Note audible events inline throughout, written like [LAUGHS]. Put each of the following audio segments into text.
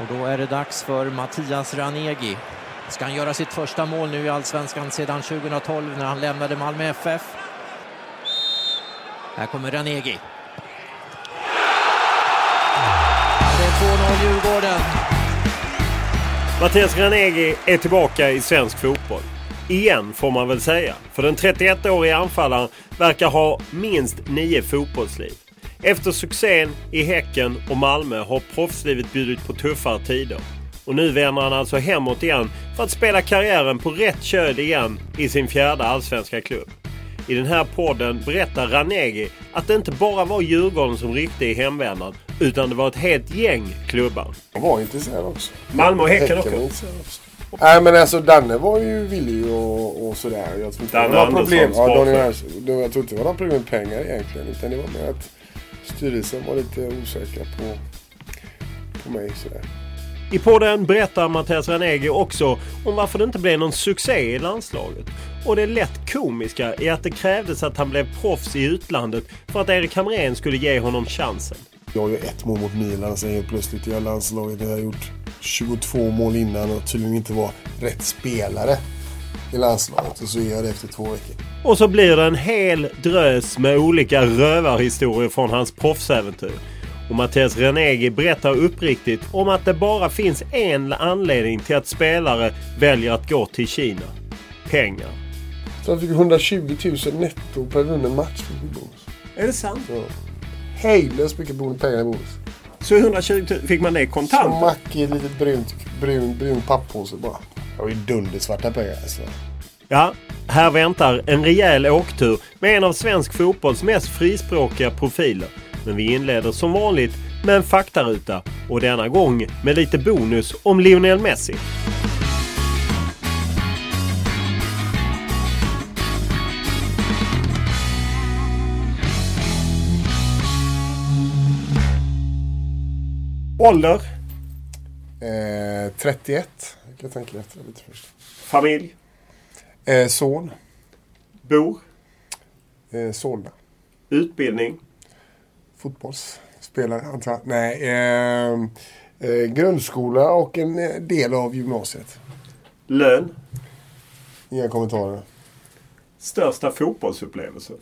Och då är det dags för Mattias Ranegi. Ska han göra sitt första mål nu i Allsvenskan sedan 2012 när han lämnade Malmö FF? Här kommer Ranegi. Det är 2-0 Djurgården. Mattias Ranegi är tillbaka i svensk fotboll. Igen får man väl säga. För den 31-årige anfallaren verkar ha minst nio fotbollsliv. Efter succén i Häcken och Malmö har proffslivet bjudit på tuffare tider. Och nu vänder han alltså hemåt igen för att spela karriären på rätt köl igen i sin fjärde allsvenska klubb. I den här podden berättar Ranegi att det inte bara var Djurgården som ryckte i hemvändan utan det var ett helt gäng klubbar. Jag var intresserad också. Malmö och Häcken var också. Nej men alltså Danne var ju villig och, och sådär. Jag tror inte Danne det var några problem. Ja, Daniel Jag tror inte det var några problem med pengar egentligen. Utan det var mer att styrelsen var lite osäkra på, på mig sådär. I podden berättar Mattias Ranegi också om varför det inte blev någon succé i landslaget. Och det lätt komiska är att det krävdes att han blev proffs i utlandet för att Erik Hamrén skulle ge honom chansen. Jag gör ett mål mot Milan sen helt plötsligt gör landslaget. Jag har gjort 22 mål innan och tydligen inte var rätt spelare i landslaget. Och så gör jag det efter två veckor. Och så blir det en hel drös med olika rövarhistorier från hans proffsäventyr. Och Mattias Ranegi berättar uppriktigt om att det bara finns en anledning till att spelare väljer att gå till Kina. Pengar. Så jag fick 120 000 netto per vunnen match. Är det sant? Ja. Hejdlöst mycket pengar i bonus. Så 120 000 fick man det Som kontant? mack i ett litet brunt, brun, brun papppåse bara. Det var ju dundersvarta pengar alltså. Ja, här väntar en rejäl åktur med en av svensk fotbolls mest frispråkiga profiler. Men vi inleder som vanligt med en faktaruta och denna gång med lite bonus om Lionel Messi. Ålder, Eh, 31. Jag tänka efter lite först. familj, Eh, son. bor, Eh, Solna. utbildning, Fotbollsspelare antar jag. Nej. Eh, eh, grundskola och en eh, del av gymnasiet. lön, Inga kommentarer. största fotbollsupplevelsen.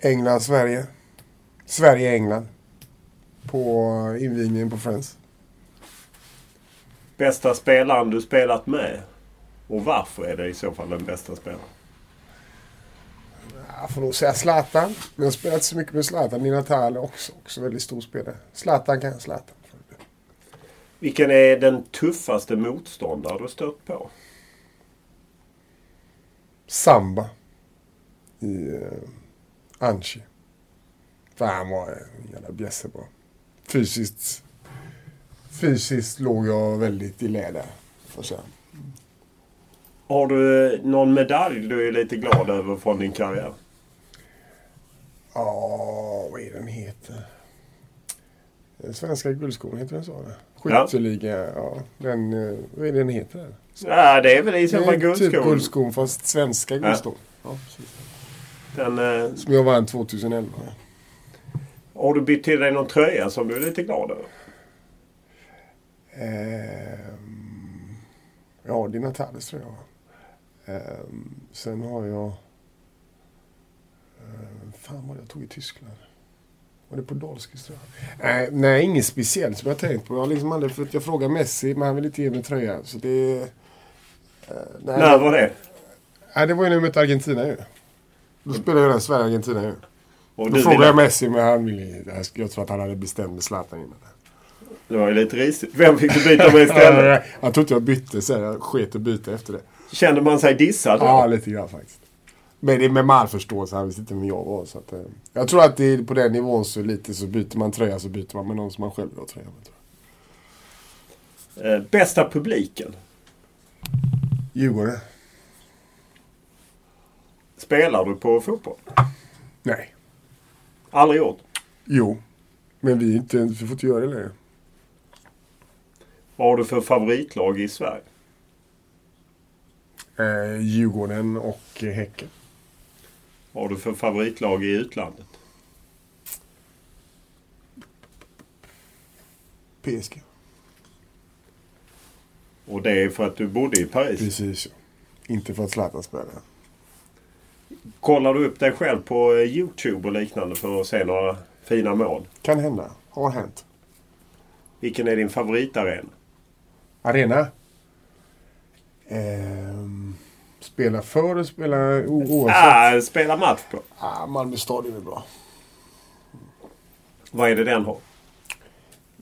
England, Sverige. Sverige, England. På invigningen på Friends. Bästa spelaren du spelat med? Och varför är det i så fall den bästa spelaren? Jag får nog säga Zlatan. Men jag har spelat så mycket med Zlatan. Nina Tal är också, också väldigt stor spelare. Zlatan kan jag Zlatan. Vilken är den tuffaste motståndare du stött på? Samba. I uh, Anchi. Fan var en jävla bjässe bra. Fysiskt. Fysiskt låg jag väldigt i lä där. Får jag säga. Har du någon medalj du är lite glad över från din karriär? Ja, vad är den heter? Eh, Svenska guldskon, heter den så? Skytteliga, ja. Den, eh, vad är den heter? Den? Ja, det är väl i så fall Det är Typ guldskon. guldskon fast svenska guldskon. Ja. precis. Den, eh, Som jag vann 2011. Har du bytt till dig någon tröja som du är lite glad över? Ehm, ja, det är Natales tror jag. Ehm, sen har jag... Ehm, fan vad jag tog i Tyskland. Var det Podolskis tror jag? Nej, nej, inget speciellt som jag tänkt på. Jag har liksom aldrig, för att jag frågade Messi men han ville inte ge mig tröja. Så det... eh, nej, När var det? nej, det var ju när vi mötte Argentina ju. Då spelade jag den Sverige-Argentina ju. Och Då frågade jag Messi men han ville Jag tror att han hade bestämt med Zlatan innan. det var ju lite risigt. Vem fick du byta med istället? Jag tror inte jag bytte så jag sket att byta efter det. Kände man sig dissad? Ja, lite grann faktiskt. Men det är med all förståelse. Han visste inte vem jag var. Så att, eh, jag tror att det är på den nivån så lite så byter man tröja så byter man med någon som man själv vill ha tröja med. Tror jag. Eh, bästa publiken? Djurgården? Spelar du på fotboll? Nej. Aldrig gjort? Jo. Men vi, inte, vi får inte göra det längre. Vad har du för favoritlag i Sverige? Eh, Djurgården och Häcken. Vad har du för favoritlag i utlandet? PSG. Och det är för att du bodde i Paris. Precis ja. Inte för att Zlatan spelar. Kollar du upp dig själv på eh, Youtube och liknande för att se några fina mål? Kan hända. Har hänt. Vilken är din favoritarena? Arena? Ehm, spela för och spela oavsett? Ah, spela match på. Ah, Malmö stadion är bra. Vad är det den har?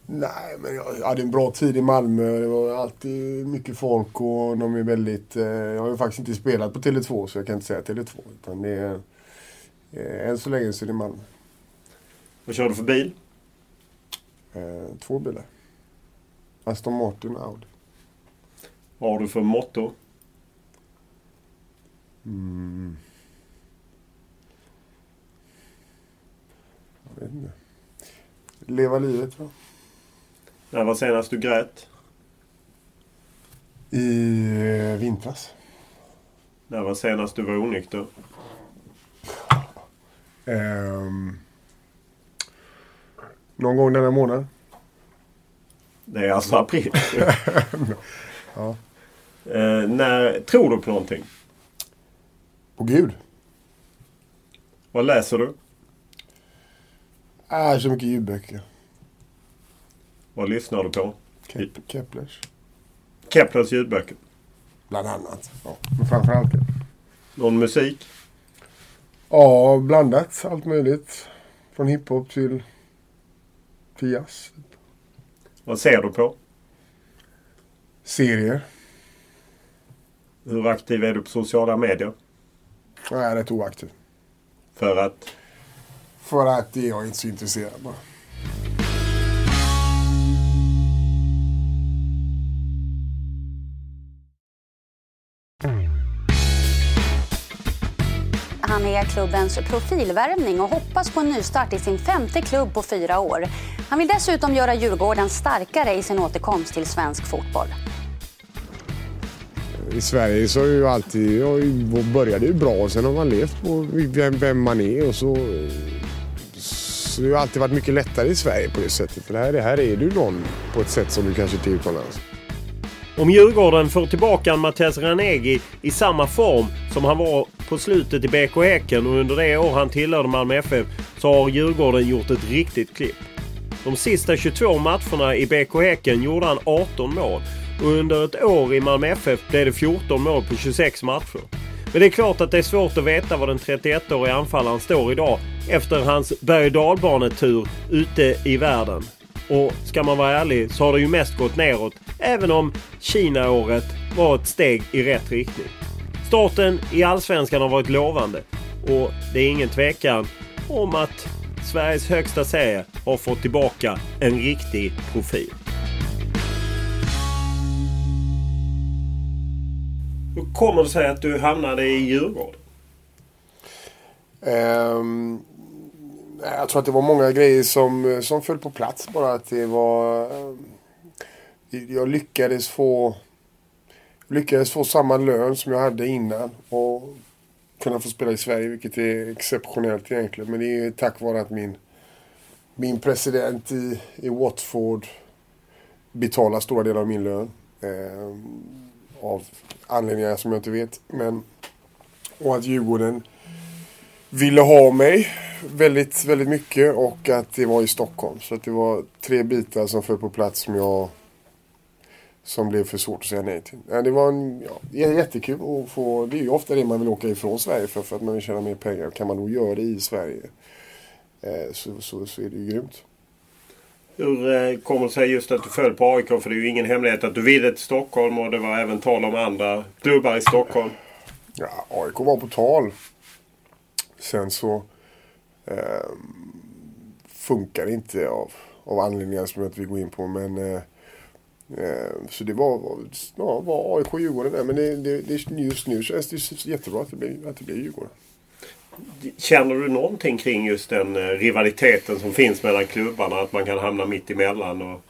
Nej, men jag hade en bra tid i Malmö. Det var alltid mycket folk och de är väldigt... Eh, jag har ju faktiskt inte spelat på Tele2 så jag kan inte säga Tele2. Utan det är, eh, än så länge så är det Malmö. Vad kör du för bil? Eh, två bilar. Aston Martin och Audi. Vad har du för motto? Mm. Jag vet inte. Leva livet va? När var senast du grät? I eh, vintras. När var senast du var onykter? Ehm, någon gång denna månad. Det är alltså april. [LAUGHS] Ja. Eh, när, tror du på någonting? På Gud. Vad läser du? Äh, så mycket ljudböcker. Vad lyssnar du på? Kep- Keplers. Keplers ljudböcker. Bland annat. Ja, men framförallt. Någon musik? Ja, blandat. Allt möjligt. Från hiphop till, till jazz. Vad ser du på? Serier. Hur aktiv är du på sociala medier? Jag är rätt oaktiv. För att... För att jag är inte så intresserad bara. Han är klubbens profilvärvning och hoppas på en nystart i sin femte klubb på fyra år. Han vill dessutom göra Djurgården starkare i sin återkomst till svensk fotboll. I Sverige så är ju alltid, ja, började ju bra och sen har man levt på vem, vem man är och så, så det har alltid varit mycket lättare i Sverige på det sättet. För det här, det här är du någon på ett sätt som du kanske inte är utomlands. Om Djurgården får tillbaka en Mattias Ranegi i samma form som han var på slutet i BK Häcken och under det år han tillhörde Malmö FF så har Djurgården gjort ett riktigt klipp. De sista 22 matcherna i BK Häcken gjorde han 18 mål och under ett år i Malmö FF blev det 14 mål på 26 matcher. Men det är klart att det är svårt att veta var den 31-årige anfallaren står idag efter hans berg och dalbanetur ute i världen. Och ska man vara ärlig så har det ju mest gått neråt även om Kina-året var ett steg i rätt riktning. Starten i Allsvenskan har varit lovande och det är ingen tvekan om att Sveriges högsta serie har fått tillbaka en riktig profil. Hur kommer det sig att du hamnade i Djurgården? Um, jag tror att det var många grejer som, eh, som föll på plats bara. Att det var... Eh, jag lyckades få... Lyckades få samma lön som jag hade innan. Och kunna få spela i Sverige, vilket är exceptionellt egentligen. Men det är tack vare att min, min president i, i Watford betalar stora delar av min lön. Eh, av anledningar som jag inte vet. Men, och att Djurgården ville ha mig väldigt, väldigt mycket och att det var i Stockholm. Så att det var tre bitar som föll på plats som jag som blev för svårt att säga nej till. Det var en, ja, jättekul att få, det är ju ofta det man vill åka ifrån Sverige för, för att man vill tjäna mer pengar. Kan man då göra det i Sverige eh, så, så, så är det ju grymt. Hur eh, kommer det sig just att du föll på AIK? För det är ju ingen hemlighet att du ville till Stockholm och det var även tal om andra klubbar i Stockholm. Ja, AIK var på tal. Sen så eh, funkar det inte av, av anledningar som jag inte vill gå in på. Men, eh, eh, så det var, ja, var AIK och Djurgården där. Men det, det, det, just nu känns det jättebra att det blir, att det blir Djurgården. Känner du någonting kring just den eh, rivaliteten som finns mellan klubbarna? Att man kan hamna mitt emellan? Och...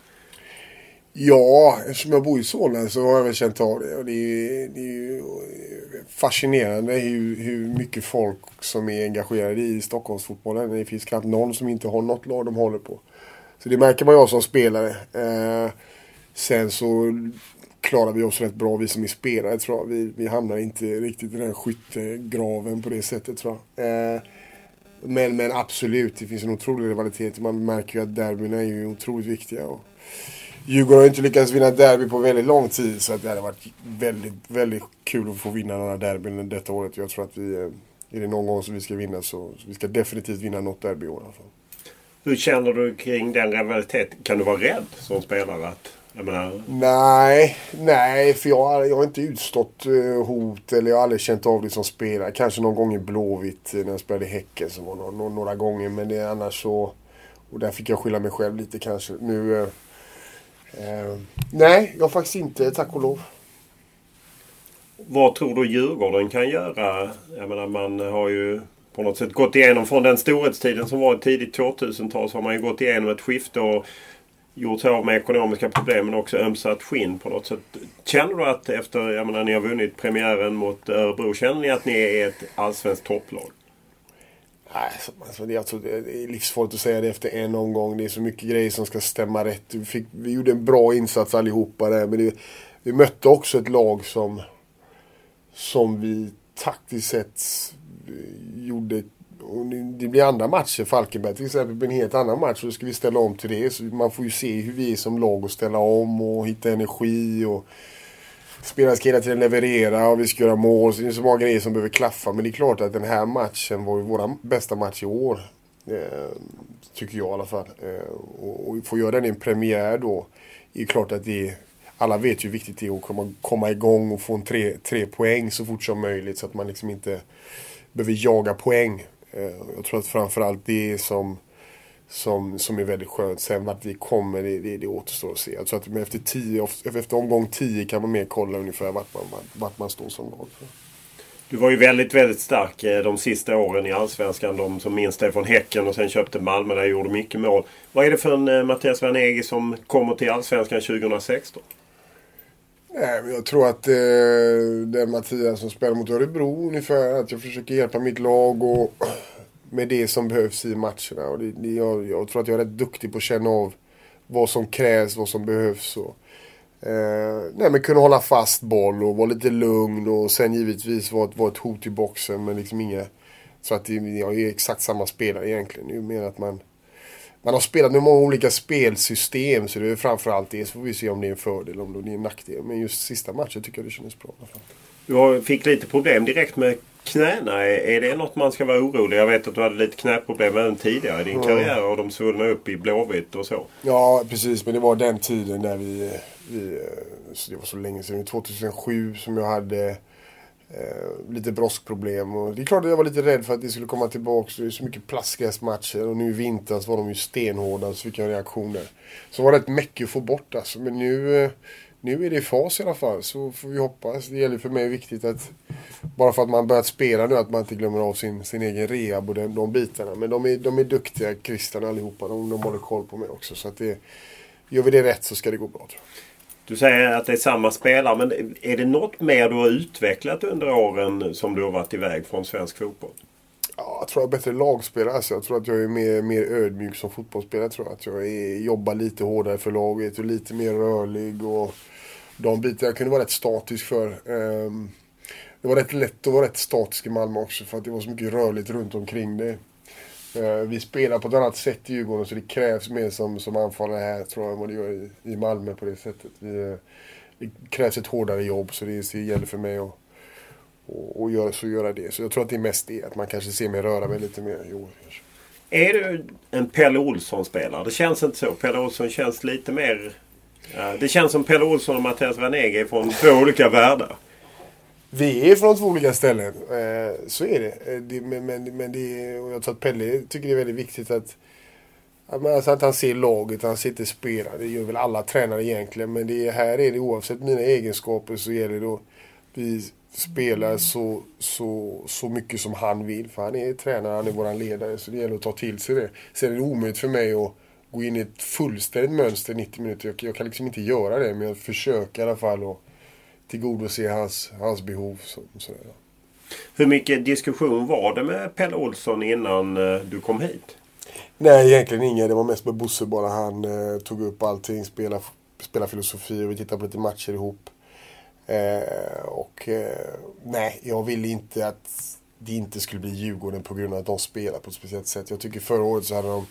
Ja, eftersom jag bor i Solna så har jag väl känt av det. Och det är, det är fascinerande hur, hur mycket folk som är engagerade i Stockholmsfotbollen. Det finns knappt någon som inte har något lag de håller på. Så det märker man ju som spelare. Eh, sen så klarar vi oss rätt bra vi som är spelare tror jag. Vi, vi hamnar inte riktigt i den skyttegraven på det sättet tror jag. Eh, men, men absolut, det finns en otrolig rivalitet. Man märker ju att derbyna är ju otroligt viktiga. Och Djurgården har inte lyckats vinna derby på väldigt lång tid så att det hade varit väldigt, väldigt kul att få vinna några derbyn detta året. Jag tror att vi, eh, är det någon gång som vi ska vinna så, så vi ska definitivt vinna något derby i år fall. Hur känner du kring den rivaliteten? Kan du vara rädd som spelare? Att, menar... Nej, nej, för jag, jag har inte utstått uh, hot eller jag har aldrig känt av det som spelare. Kanske någon gång i Blåvitt när jag spelade i Häcken som var några, några gånger. Men det är annars så... Och där fick jag skylla mig själv lite kanske. Nu... Eh, nej, jag faktiskt inte, tack och lov. Vad tror du Djurgården kan göra? Jag menar man har ju på något sätt gått igenom från den storhetstiden som var tidigt 2000-tal så har man ju gått igenom ett skifte och gjort sig av med ekonomiska problem men också ömsat skinn på något sätt. Känner du att efter, jag menar ni har vunnit premiären mot Örebro, känner ni att ni är ett allsvenskt topplag? Nej, alltså, det, är alltså, det är livsfarligt att säga det efter en omgång. Det är så mycket grejer som ska stämma rätt. Vi, fick, vi gjorde en bra insats allihopa där men det, vi mötte också ett lag som, som vi taktiskt sett gjorde och det blir andra matcher. Falkenberg till exempel blir en helt annan match. Så ska vi ställa om till det. Så man får ju se hur vi är som lag och ställa om och hitta energi. och Spelarna ska hela tiden leverera och vi ska göra mål. Så det är så många grejer som behöver klaffa. Men det är klart att den här matchen var ju vår bästa match i år. Eh, tycker jag i alla fall. Eh, och, och få göra den i en premiär då. Det är klart att det är alla vet ju hur viktigt det är att komma, komma igång och få en tre, tre poäng så fort som möjligt. Så att man liksom inte behöver jaga poäng. Eh, jag tror att framförallt det som, som, som är väldigt skönt. Sen vart vi kommer, det, det, det återstår att se. Tror att efter, tio, efter omgång 10 kan man mer kolla ungefär vart man, vart man står som lag. Du var ju väldigt, väldigt stark eh, de sista åren i Allsvenskan. De som minns dig från Häcken och sen köpte Malmö där gjorde mycket mål. Vad är det för en eh, Mattias Vanegi som kommer till Allsvenskan 2016? Nej, men jag tror att eh, den Mattias som spelar mot Örebro ungefär, att jag försöker hjälpa mitt lag och med det som behövs i matcherna. Och det, det, jag, jag, tror att jag är rätt duktig på att känna av vad som krävs, vad som behövs. Och, eh, nej, men kunna hålla fast boll och vara lite lugn och sen givetvis vara, vara ett hot i boxen men liksom inga... Så att det, jag är exakt samma spelare egentligen. Det är mer att man man har spelat med många olika spelsystem så det är framförallt det. Så får vi se om det är en fördel om det är en nackdel. Men just sista matchen tycker jag det kändes bra. Du fick lite problem direkt med knäna. Är det något man ska vara orolig? Jag vet att du hade lite knäproblem även tidigare i din mm. karriär och de svullna upp i Blåvitt och så. Ja precis men det var den tiden där vi, vi så det var så länge sedan, 2007 som jag hade Eh, lite broskproblem och det är klart att jag var lite rädd för att det skulle komma tillbaka. Det är så mycket plastgräsmatcher och nu i vintras var de ju stenhårda så fick jag reaktioner. Så var det rätt mycket att få bort alltså. Men nu, eh, nu är det i fas i alla fall så får vi hoppas. Det gäller för mig viktigt att bara för att man börjat spela nu att man inte glömmer av sin, sin egen rehab och de, de bitarna. Men de är, de är duktiga, Christian allihopa. De, de håller koll på mig också. Så att det, gör vi det rätt så ska det gå bra tror. Du säger att det är samma spelare men är det något mer du har utvecklat under åren som du har varit iväg från svensk fotboll? Ja, jag tror jag är bättre lagspelare. Alltså, jag tror att jag är mer, mer ödmjuk som fotbollsspelare. tror jag. Att jag är, jobbar lite hårdare för laget och lite mer rörlig. Och de bitarna jag kunde vara rätt statisk för. Eh, det var rätt lätt att vara rätt statisk i Malmö också för att det var så mycket rörligt runt omkring det. Eh, vi spelar på ett annat sätt i Djurgården så det krävs mer som, som anfallare här tror jag än vad det gör i, i Malmö på det sättet. Vi, eh, det krävs ett hårdare jobb så det, det gäller för mig att och, och göra, så göra det. Så jag tror att det är mest det. Att man kanske ser mig röra mig lite mer i år. Är du en Pelle Olsson-spelare? Det känns inte så. Pelle Olsson känns lite mer... Det känns som Pelle Olsson och Mattias Ranege är från två olika världar. Vi är från två olika ställen. Eh, så är eh, det. Men, men, men det och jag tror att Pelle tycker det är väldigt viktigt att, alltså att han ser laget, han ser inte spelare. Det gör väl alla tränare egentligen. Men det här är det oavsett mina egenskaper så gäller det att vi spelar så, så, så mycket som han vill. För han är tränare, han är vår ledare. Så det gäller att ta till sig det. Sen är det omöjligt för mig att gå in i ett fullständigt mönster 90 minuter. Jag, jag kan liksom inte göra det. Men jag försöker i alla fall att tillgodose hans, hans behov. Så, sådär. Hur mycket diskussion var det med Pelle Olsson innan eh, du kom hit? Nej, egentligen inget. Det var mest med Bosse bara. Han eh, tog upp allting, spela, spela filosofi och vi tittade på lite matcher ihop. Eh, och eh, nej, jag ville inte att det inte skulle bli Djurgården på grund av att de spelar på ett speciellt sätt. Jag tycker förra året så hade de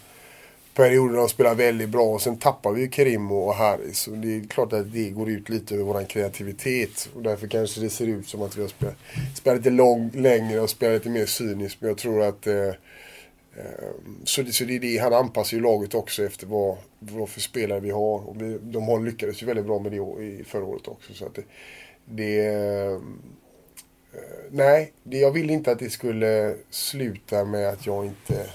perioder de spelar väldigt bra och sen tappar vi Karim och Harris. Och det är klart att det går ut lite över vår kreativitet. Och därför kanske det ser ut som att vi har spelat, spelat lite lång, längre och spelat lite mer cyniskt. Men jag tror att eh, eh, så, det, så det är det, han anpassar ju laget också efter vad, vad för spelare vi har. Och vi, de har lyckades ju väldigt bra med det i förra året också. Så att det, det eh, nej, det, jag vill inte att det skulle sluta med att jag inte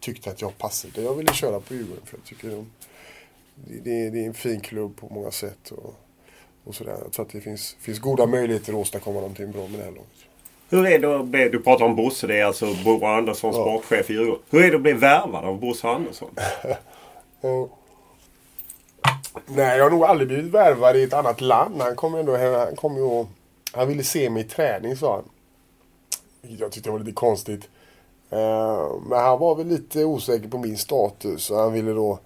tyckte att jag passade. Jag ville köra på Djurgården för jag tycker de, det, det, är en fin klubb på många sätt. Och, och sådär. Jag tror att det finns, finns goda möjligheter att åstadkomma någonting bra med det här laget. Hur är det att du pratar om Bosse, det är alltså Bo Andersson, ja. sportchef i Djurgården. Hur är det att bli värvad av Bosse Andersson? [LAUGHS] Nej, jag har nog aldrig blivit värvad i ett annat land. Han kom ändå han kom ju och, Han ville se mig i träning sa han. Jag tyckte det var lite konstigt. Uh, men han var väl lite osäker på min status och han ville då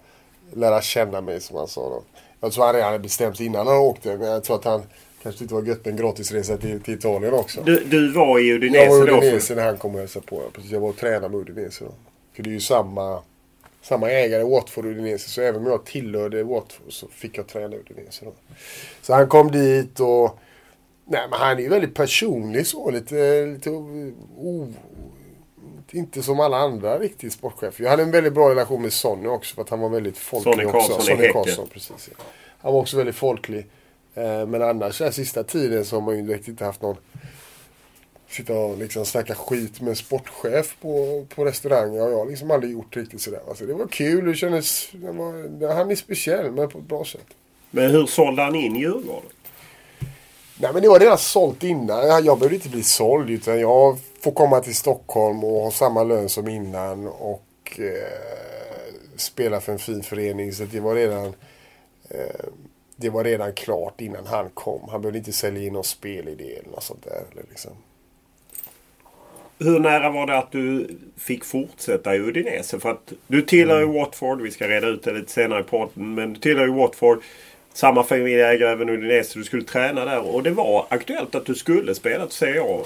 lära känna mig som han sa då. Jag tror han redan hade bestämt sig innan han åkte men jag tror att han kanske inte var gött med en gratisresa till, till Italien också. Du, du var i Udinese då? Jag var i Udinese när han kom och hälsade på. Precis, jag var och tränade med Udinese då. För det är ju samma, samma ägare, Watford och Udinese. Så även om jag tillhörde Watford så fick jag träna Udinese då. Så han kom dit och Nej men han är ju väldigt personlig så. Lite, lite o, inte som alla andra riktigt sportchefer. Jag hade en väldigt bra relation med Sonny också för att han var väldigt folklig Sonny Karlsson också. Sonny Karlsson, precis. Ja. Han var också väldigt folklig. Eh, men annars den sista tiden så har man ju direkt inte haft någon sitta och liksom snacka skit med sportchef på, på restaurang. Ja, jag har liksom aldrig gjort riktigt sådär. Alltså, det var kul. Det kändes... Det var, han är speciell men på ett bra sätt. Men hur sålde han in Djurgården? Nej men det var redan sålt innan. Jag behövde inte bli såld utan jag får komma till Stockholm och ha samma lön som innan och eh, spela för en fin förening. Så det var redan eh, det var redan klart innan han kom. Han behövde inte sälja in någon spelidé eller något sånt där. Liksom. Hur nära var det att du fick fortsätta i Udinese? För att du tillhör ju mm. Watford. Vi ska reda ut det lite senare i podden. Men du tillhör ju Watford. Samma familjeägare även Udinese. Du skulle träna där. Och det var aktuellt att du skulle spela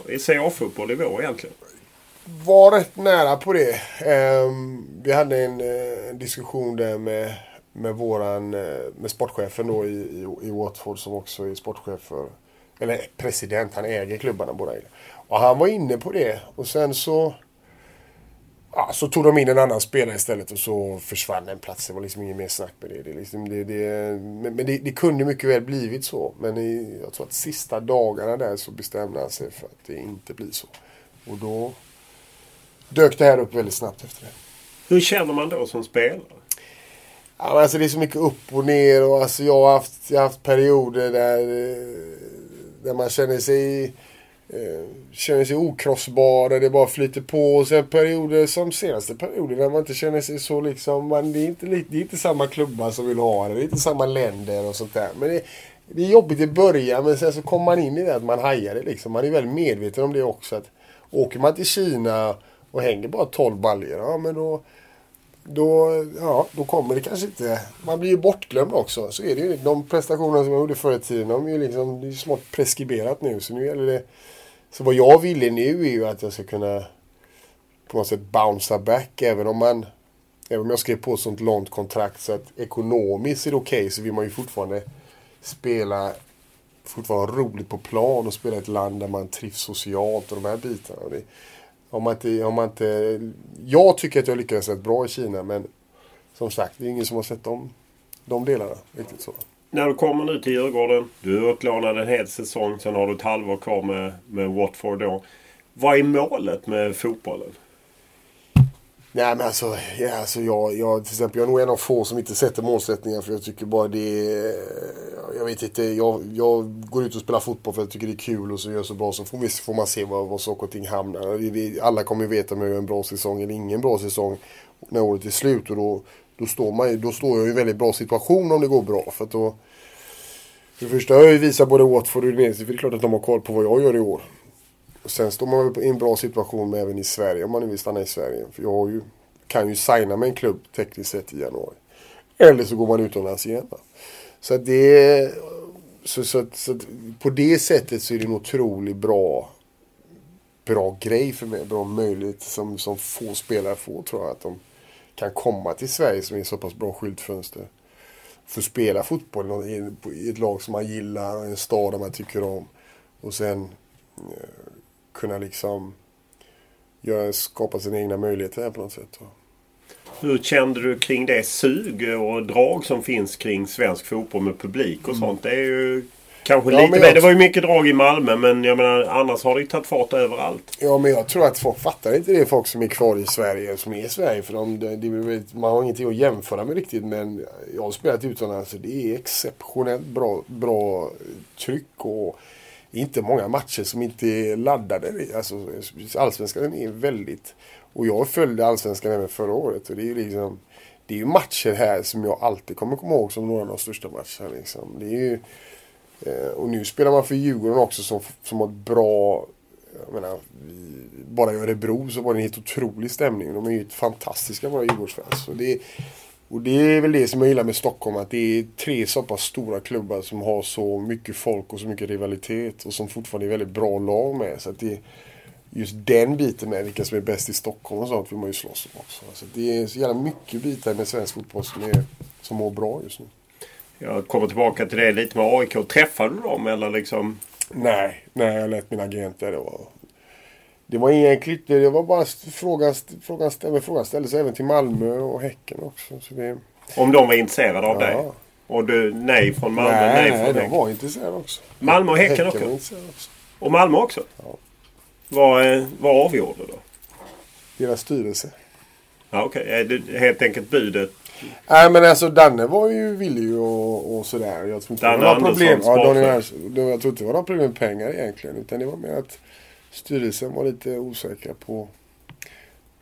i CA-fotboll i vår egentligen. Var rätt nära på det. Ehm, vi hade en, en, diskussion där med, med våran eh, med sportchefen då i, i, i, Watford som också är sportchef för eller president, han äger klubbarna båda. Och han var inne på det och sen så Ja, så tog de in en annan spelare istället och så försvann den platsen. Det var liksom inget mer snack med det. det, liksom, det, det men det, det, kunde mycket väl blivit så. Men i, jag tror att sista dagarna där så bestämde han sig för att det inte blir så. Och då dök det här upp väldigt snabbt efter det. Hur känner man då som spelare? Ja, men alltså det är så mycket upp och ner och alltså jag har haft, jag har haft perioder där, där man känner sig eh, Eh, känner sig okrossbar, det bara flyter på. Och sen perioder som senaste perioden där man inte känner sig så liksom, man, det, är inte, det är inte samma klubbar som vill ha det, det är inte samma länder och sånt där. Men det, det är jobbigt i början men sen så kommer man in i det att man hajar det liksom. Man är väldigt medveten om det också. Att åker man till Kina och hänger bara 12 baljor, ja men då då, ja, då kommer det kanske inte... Man blir ju bortglömd också. Så är det ju. De prestationerna som jag gjorde förr i tiden, de är ju liksom, det är smått preskriberat nu. Så nu gäller det... Så vad jag ville nu är ju att jag ska kunna på något sätt bouncea back. Även om man... Även om jag skrev på ett sånt långt kontrakt så att ekonomiskt är det okej okay, så vill man ju fortfarande spela fortfarande roligt på plan och spela i ett land där man trivs socialt och de här bitarna. Det, om man inte, om man inte, jag tycker att jag lyckades rätt bra i Kina men som sagt, det är ingen som har sett de, de delarna riktigt så. När du kommer nu till Djurgården, du är utlånad en hel säsong, sen har du ett halvår kvar med, med Watford då. Vad är målet med fotbollen? Nej men alltså, ja, alltså jag, jag, till exempel, jag är nog en av få som inte sätter målsättningar för jag tycker bara det Jag vet inte, jag, jag går ut och spelar fotboll för jag tycker det är kul och så gör jag så bra så får, får man se var, var saker och ting hamnar. Vi, alla kommer ju veta om jag gör en bra säsong eller ingen bra säsong när året är slut och då, då, står, man, då står jag i en väldigt bra situation om det går bra. För att då, för det första har jag ju visat både Watford och Udinese för det är klart att de har koll på vad jag gör i år. Och sen står man väl i en bra situation med även i Sverige om man nu vill stanna i Sverige. För jag ju, kan ju signa med en klubb tekniskt sett i januari. Eller så går man utomlands igen. Så det så, så, så, på det sättet så är det en otroligt bra bra grej för mig. Bra möjlighet som, som få spelare får tror jag. Att de kan komma till Sverige som är så pass bra skyltfönster. Få spela fotboll i ett lag som man gillar, en stad där man tycker om. Och sen eh, kunna liksom göra, skapa sina egna möjligheter här på något sätt. Hur kände du kring det sug och drag som finns kring svensk fotboll med publik och mm. sånt? Det är ju kanske ja, lite jag... Det var ju mycket drag i Malmö men jag menar annars har det ju tagit fart överallt. Ja men jag tror att folk fattar inte det. Folk som är kvar i Sverige som är i Sverige. För de, det, det, man har ingenting att jämföra med riktigt men jag har spelat utomlands. Det är exceptionellt bra, bra tryck och inte många matcher som inte är laddade. Alltså, allsvenskan är väldigt... Och jag följde allsvenskan även förra året. Och det är ju liksom... Det är ju matcher här som jag alltid kommer komma ihåg som några av de största matcherna. Liksom. Det är ju, Eh, och nu spelar man för Djurgården också som, som har ett bra... Jag menar, bara i Örebro så var det en helt otrolig stämning. De är ju fantastiska våra Djurgårdsfans. Och det, och det är väl det som jag gillar med Stockholm. Att det är tre så pass stora klubbar som har så mycket folk och så mycket rivalitet. Och som fortfarande är väldigt bra lag med. Så att det, just den biten med vilka som är bäst i Stockholm och sånt vill man ju slåss om också. Så det är så jävla mycket bitar med svensk fotboll som, är, som mår bra just nu. Jag kommer tillbaka till det lite med AIK. Träffade du dem eller liksom? Nej, nej jag lät min agent där. Det var det var egentligen det var bara frågan, frågan, ställde, frågan ställdes även till Malmö och Häcken också. Så det... Om de var intresserade av ja. dig? Och du, nej från Malmö, nej, nej från Nej, Häcken? de var intresserade också. Malmö och Häcken, häcken också? också? Och Malmö också? Ja. Vad, eh, vad avgjorde då? Deras styrelse. Ja, Okej, okay. helt enkelt budet? Nej men alltså Danne var ju villig och, och sådär. Jag tror inte Danne det var några problem. Ja, Daniel, jag tror inte det var några problem med pengar egentligen. Utan det var mer att styrelsen var lite osäkra på,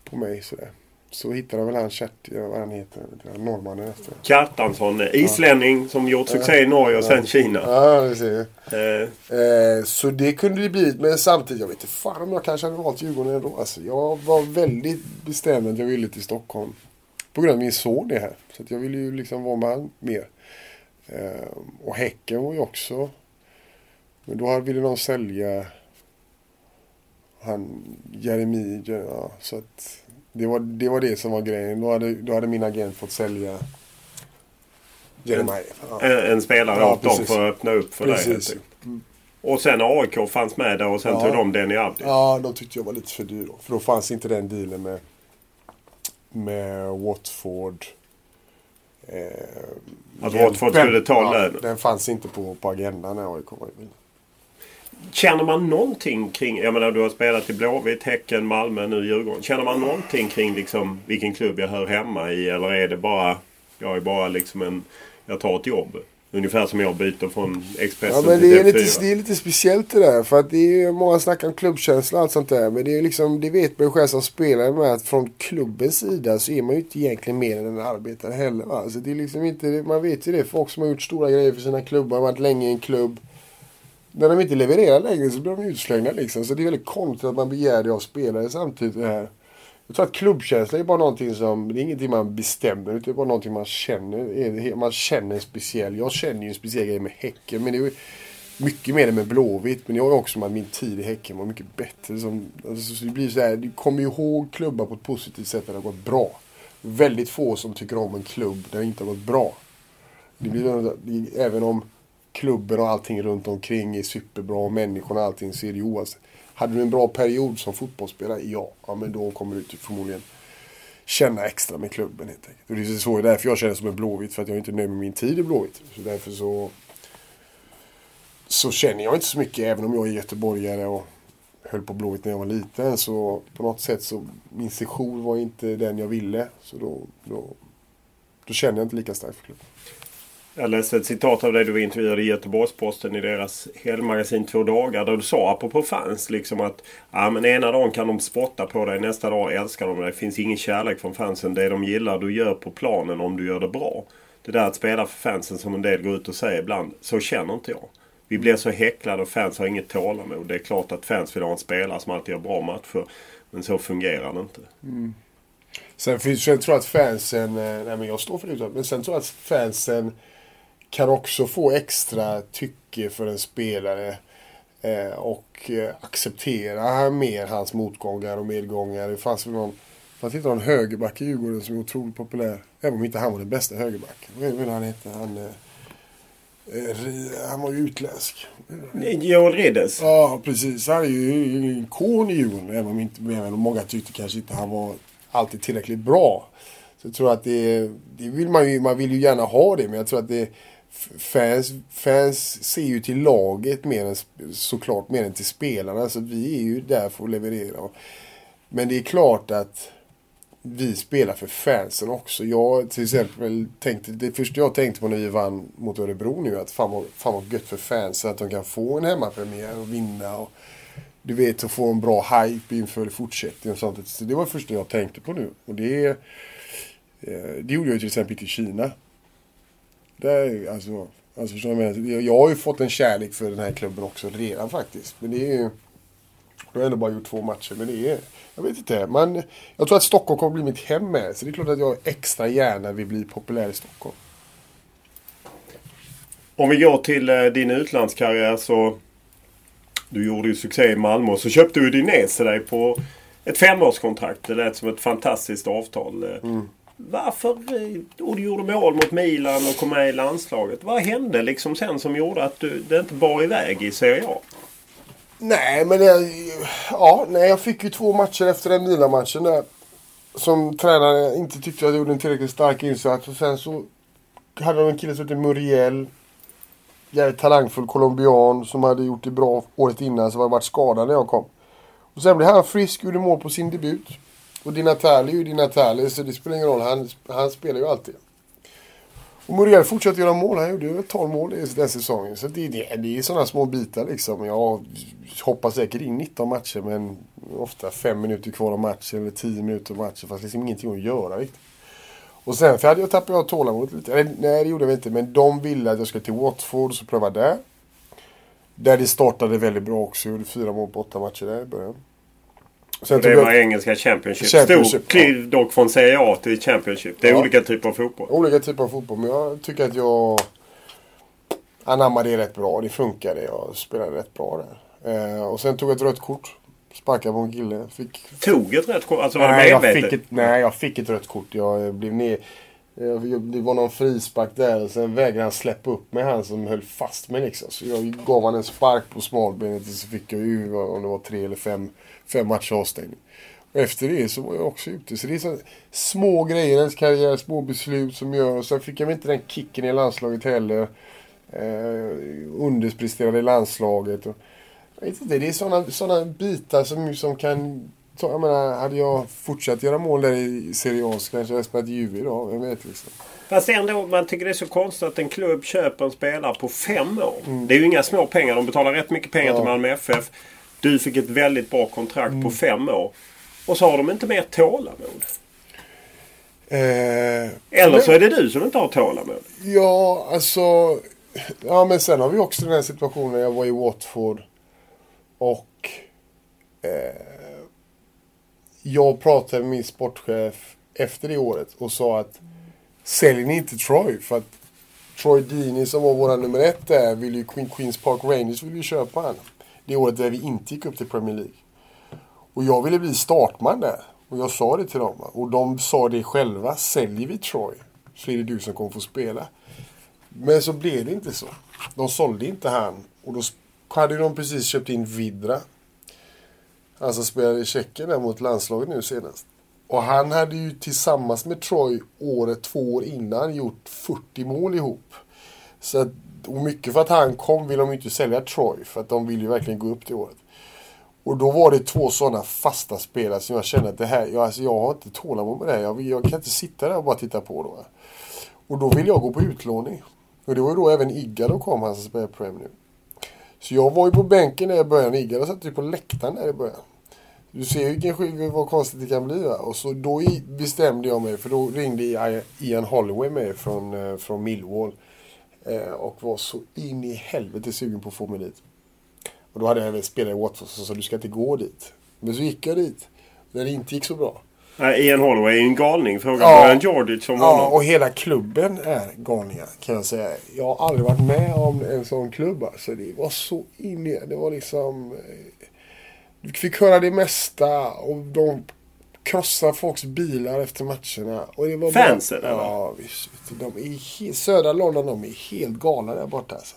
på mig. Sådär. Så hittade väl han Kjert, vad han heter, norrmannen efter. Kjartansson, islänning ja. som gjort succé i Norge och ja. sen Kina. Ja, det ser eh. Eh, så det kunde det blivit. Men samtidigt, jag vet inte fan om jag kanske hade valt Djurgården ändå. Alltså, jag var väldigt bestämd att jag ville till Stockholm. På grund av min son är här. Så att jag ville ju liksom vara med honom mer. Eh, och Häcken var ju också... Men då ville de sälja han Jeremy, ja, så att det var, det var det som var grejen. Då hade, då hade min agent fått sälja Jeremiah. Ja. En, en, spelare ja, åt dem för att öppna upp för precis. dig. Mm. Och sen AIK fanns med där och sen ja. tog de den i Abdi. Ja, de tyckte jag var lite för dyr då. För då fanns inte den dealen med med Watford. Eh, att Watford skulle ta ja? Den fanns inte på, på agendan när AIK var i Känner man någonting kring, jag menar du har spelat i Blåvitt, Häcken, Malmö, nu Djurgården. Känner man någonting kring liksom vilken klubb jag hör hemma i eller är det bara, jag är bara liksom en, jag tar ett jobb? Ungefär som jag byter från Expressen ja, men det är, lite, det är lite speciellt det där. För att det är många snackar om klubbkänsla och allt sånt där. Men det är liksom, det vet man ju själv som spelare med att från klubbens sida så är man ju inte egentligen mer än en arbetare heller. Va? Alltså det är liksom inte, man vet ju det. Folk som har gjort stora grejer för sina klubbar, varit länge i en klubb. När de inte levererar längre så blir de utslängda liksom. Så det är väldigt konstigt att man begär det av spelare samtidigt. Det här. Jag tror att klubbkänsla är bara någonting som, det är ingenting man bestämmer utan det är bara någonting man känner. Man känner en speciell, jag känner ju en speciell grej med Häcken men det är mycket mer än med Blåvitt. Men jag har också med att min tid i Häcken var mycket bättre. Som, alltså, så det blir så här, du kommer ju ihåg klubbar på ett positivt sätt när det har gått bra. Väldigt få som tycker om en klubb där det inte har gått bra. Det blir, även om klubben och allting runt omkring är superbra och människorna och allting så är det ju oavsett. Hade du en bra period som fotbollsspelare? Ja. ja men då kommer du typ förmodligen känna extra med klubben helt enkelt. Och det är så därför jag känner som en Blåvitt. För att jag inte nöjd med min tid i Blåvitt. Så därför så, så känner jag inte så mycket. Även om jag är göteborgare och höll på Blåvitt när jag var liten. Så på något sätt så min session var inte den jag ville. Så då, då, då känner jag inte lika starkt för klubben. Jag läste ett citat av dig du intervjuade i Göteborgs-Posten i deras helmagasin Två dagar. Där du sa apropå fans liksom att ja, men ena dagen kan de spotta på dig, nästa dag älskar de dig. Det finns ingen kärlek från fansen. Det de gillar du gör på planen om du gör det bra. Det där att spela för fansen som en del går ut och säger ibland. Så känner inte jag. Vi blir så häcklade och fans har inget tålamod. Det är klart att fans vill ha en spelare som alltid gör bra matcher. Men så fungerar det inte. Mm. Sen, tror jag att fansen, eh, nej men jag står för det, men sen tror jag att fansen kan också få extra tycke för en spelare eh, och eh, acceptera mer hans motgångar och medgångar. Det fanns väl någon, fanns inte någon högerback i Djurgården som är otroligt populär. Även om inte han var den bästa högerbacken. Vad vet han hette? Han, eh, han var ju utländsk. Joel Riddes? Ja, precis. Han är ju en ikon i Djurgården. Även om, inte, även om många tyckte kanske inte han var alltid tillräckligt bra. Så jag tror att det, det vill man ju, man vill ju gärna ha det. Men jag tror att det fans, fans ser ju till laget mer än, såklart mer än till spelarna. Så vi är ju där för att leverera. Men det är klart att vi spelar för fansen också. Jag till exempel tänkte, det första jag tänkte på när vi vann mot Örebro nu att fan vad, fan vad gött för fansen att de kan få en hemmapremiär och vinna. Och, du vet, att få en bra hype inför fortsättningen och sånt. Så det var det första jag tänkte på nu. Och det, eh, det gjorde jag till exempel inte i Kina. Det är, alltså, alltså förstår jag, jag, jag har ju fått en kärlek för den här klubben också redan faktiskt. Men det är ju... Jag har ändå bara gjort två matcher, men det är... Jag vet inte. Man, jag tror att Stockholm kommer bli mitt hem med. Så det är klart att jag extra gärna vill bli populär i Stockholm. Om vi går till eh, din utlandskarriär så... Du gjorde ju succé i Malmö och så köpte Udinese dig på ett femårskontrakt. Det lät som ett fantastiskt avtal. Mm varför... Eh, och du gjorde mål mot Milan och kom med i landslaget. Vad hände liksom sen som gjorde att du, det inte bar iväg i Serie A? Nej, men jag, ja, nej, jag fick ju två matcher efter den Milan-matchen där. Som tränaren inte tyckte att jag gjorde en tillräckligt stark insats. Och sen så hade de en kille som hette Muriel. Jävligt talangfull colombian som hade gjort det bra året innan. Så hade varit skadad när jag kom. Och sen blev han frisk, gjorde mål på sin debut. Och Di Natale är ju Di Natale så det spelar ingen roll. Han, han spelar ju alltid. Och Muriel fortsätter göra mål. Han gjorde ju 12 mål i den säsongen. Så det, det, det är sådana små bitar liksom. Jag hoppar säkert in 19 matcher men ofta 5 minuter kvar av matchen eller 10 minuter av matchen. Fast liksom ingenting att göra riktigt. Och sen för hade jag tappat jag tålamodet lite. Eller, nej det gjorde jag inte. Men de ville att jag skulle till Watford och pröva där. Där det startade väldigt bra också. Jag gjorde fyra mål på åtta matcher där i början. Sen det var jag... engelska Championship. Championship Stor kliv ja. dock från Serie A till Championship. Det är ja. olika typer av fotboll. Olika typer av fotboll. Men jag tycker att jag anammade det rätt bra. Det funkade. Jag spelade rätt bra där. Eh, och sen tog jag ett rött kort. Sparkade på en kille. Fick... Tog ett rött kort? Alltså var nej, det medvetet? Jag fick ett, nej, jag fick ett rött kort. Jag blev ner... Eh, det var någon frispark där och sen vägrade han släppa upp mig han som höll fast mig liksom. Så jag gav han en spark på smalbenet och så fick jag ju om det var tre eller fem, fem matcher avstängning. Och efter det så var jag också ute. Så det är så små grejer i ens karriär, små beslut som gör. Och sen fick jag väl inte den kicken i landslaget heller. Eh, underpresterade i landslaget. Och, jag vet inte, det är sådana såna bitar som, som kan... Jag menar, hade jag fortsatt göra mål där i Serie A så kanske jag hade spelat Juve idag. Vem vet liksom. Fast ändå, man tycker det är så konstigt att en klubb köper en spelare på fem år. Mm. Det är ju inga små pengar. De betalar rätt mycket pengar ja. till Malmö FF. Du fick ett väldigt bra kontrakt mm. på fem år. Och så har de inte mer tålamod. Eh, Eller så är det du som inte har tålamod. Ja, alltså... Ja, men sen har vi också den här situationen. Jag var i Watford. Och... Eh, jag pratade med min sportchef efter det året och sa att säljer ni inte Troy? För att Troy Deeney som var vår nummer ett där, vill ju Queen, Queens Park Rangers vill ju köpa honom. Det året där vi inte gick upp till Premier League. Och jag ville bli startman där. Och jag sa det till dem. Och de sa det själva. Säljer vi Troy så är det du som kommer få spela. Men så blev det inte så. De sålde inte han. Och då hade de precis köpt in Vidra. Alltså han som spelade i Tjeckien där mot landslaget nu senast. Och han hade ju tillsammans med Troy året två år innan gjort 40 mål ihop. Så att, och mycket för att han kom vill de inte sälja Troy. För att de vill ju verkligen gå upp det året. Och då var det två sådana fasta spelare som jag kände att det här, jag, alltså jag har inte tålamod med det här. Jag, jag kan inte sitta där och bara titta på då. Och då vill jag gå på utlåning. Och det var ju då även Igga, då kom, han som spelar Prem nu. Så jag var ju på bänken där i början. Igaro satt ju på läktaren där i början. Du ser ju vad konstigt det kan bli. Va? Och så då bestämde jag mig, för då ringde Ian Holloway mig från, eh, från Millwall. Eh, och var så in i helvete sugen på att få mig dit. Och då hade jag även spelat i Watford så sa du ska inte gå dit. Men så gick jag dit. När det inte gick så bra. Nej, Ian Holloway är en galning. Fråga ja, Brian George som Ja, honom. och hela klubben är galningar kan jag säga. Jag har aldrig varit med om en sån klubb. Alltså, det var så in i Det var liksom... Eh, du fick höra det mesta. Och de krossar folks bilar efter matcherna. Och det var Fansen bara, eller? Ja, visst. De är, södra London de är helt galna där borta. Alltså.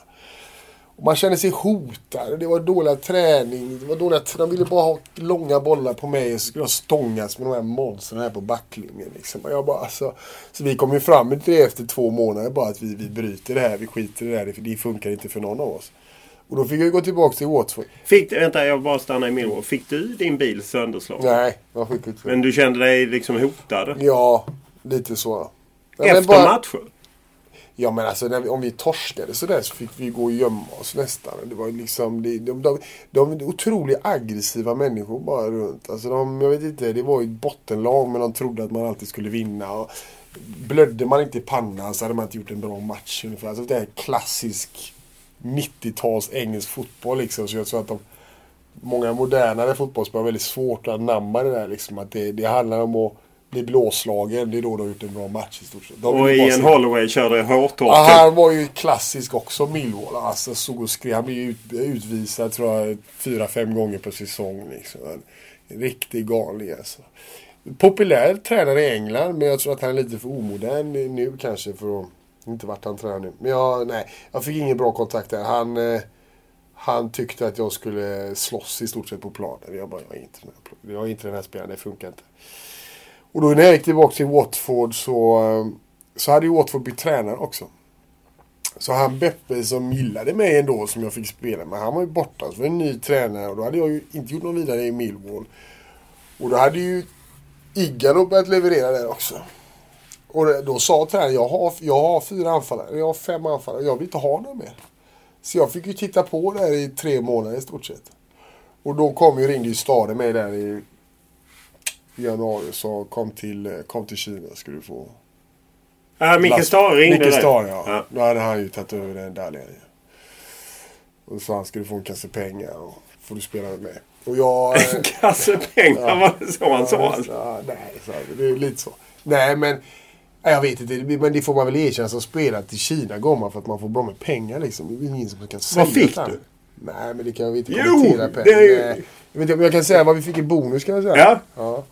Och man kände sig hotad. Det var dålig träning. Det var dåliga, de ville bara ha långa bollar på mig och så skulle jag stångas med de här monstren här på backlinjen. Liksom. jag bara, alltså, så vi kom ju fram till det efter två månader bara att vi, vi bryter det här. Vi skiter i det här. För det funkar inte för någon av oss. Och då fick jag gå tillbaka till Watford. Fick, vänta, jag bara stannar i min Fick du din bil sönderslagen? Nej, jag fick inte. Men du kände dig liksom hotad? Ja, lite så. Efter bara, matchen? Ja men alltså vi, om vi torskade sådär så fick vi gå och gömma oss nästan. Det var liksom, de, de, de, de otroligt aggressiva människor bara runt. Alltså de, jag vet inte, det var ju ett bottenlag men de trodde att man alltid skulle vinna. Och blödde man inte i pannan så hade man inte gjort en bra match ungefär. Alltså det är klassisk 90-tals engelsk fotboll liksom. Så jag tror att de, många modernare fotbollsspelare har väldigt svårt att anamma det där liksom. Att det, det handlar om att blir blåslagen. Det är då de har gjort en bra match i stort sett. Och Ian Holloway körde hårtorken. Ja, han var ju klassisk också Millwall. Alltså såg och skrev. Han blev ut, utvisad tror jag fyra, fem gånger per säsong. Liksom. En riktig galning alltså. Populär tränare i England men jag tror att han är lite för omodern nu kanske för att inte vart han tränar nu. Men jag, nej, jag fick ingen bra kontakt där. Han, eh, han tyckte att jag skulle slåss i stort sett på planen. Jag bara, jag är inte den här, jag är inte den här spelaren, det funkar inte. Och då när jag gick tillbaka till Watford så, eh, så hade ju Watford bytt tränare också. Så han Beppe som gillade mig ändå som jag fick spela med, han var ju borta. Så var det en ny tränare och då hade jag ju inte gjort någon vidare i Millwall. Och då hade ju Igalo börjat leverera där också. Och då sa tränaren, jag har, jag har fyra anfallare, jag har fem anfallare, jag vill inte ha någon mer. Så jag fick ju titta på där i tre månader i stort sett. Och då kom ju, ringde ju Stade mig där i i januari så kom till, kom till Kina ska du få... Ja, Micke Stare ringde Micke Stare ja. ja. Då hade han ju tagit över den där ledningen. Och så han, ska du få en kasse pengar och får du spela med mig. Och jag... [LAUGHS] En kasse pengar? Ja, var det så han sa? Alltså? Ja, nej, så, det är lite så. Nej, men... Jag vet inte, men det får man väl erkänna som spelare. Till Kina går man för att man får bra med pengar liksom. Det är ingen som kan säga Vad fick du? Nej, men det kan vi inte kommentera. Jo! Det är... Jag, vet jag kan säga vad vi fick i bonus kan jag säga. Ja. ja.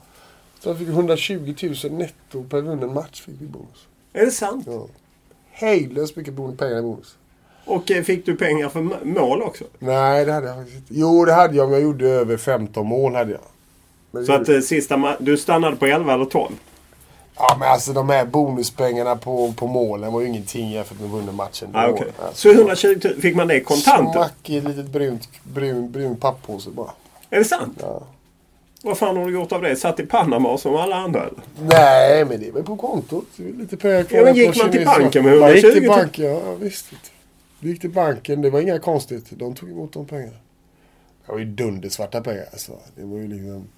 Så jag fick 120 000 netto per vunnen match. Fick vi bonus. Är det sant? Ja. Hejdlöst mycket pengar i bonus. Och eh, fick du pengar för mål också? Nej, det hade jag faktiskt inte. Jo, det hade jag om jag gjorde över 15 mål. hade jag. Men Så att eh, sista du stannade på 11 eller 12? Ja men alltså de här bonuspengarna på, på målen var ju ingenting jämfört med vunna matchen. Ah, okej. alltså, Så 120 000, fick man det kontant? då? Smack i ett litet brunt, brun, brun papppåse bara. Är det sant? Ja. Vad fan har du gjort av det? Satt i Panama som alla andra eller? Nej men det är väl på kontot. Lite pengar kvar Ja, men gick man till banken med Man gick 120 till 000? banken, ja visst. Vi gick till banken, det var inga konstigt. De tog emot de pengarna. Det var ju dundersvarta pengar alltså. Det var ju liksom...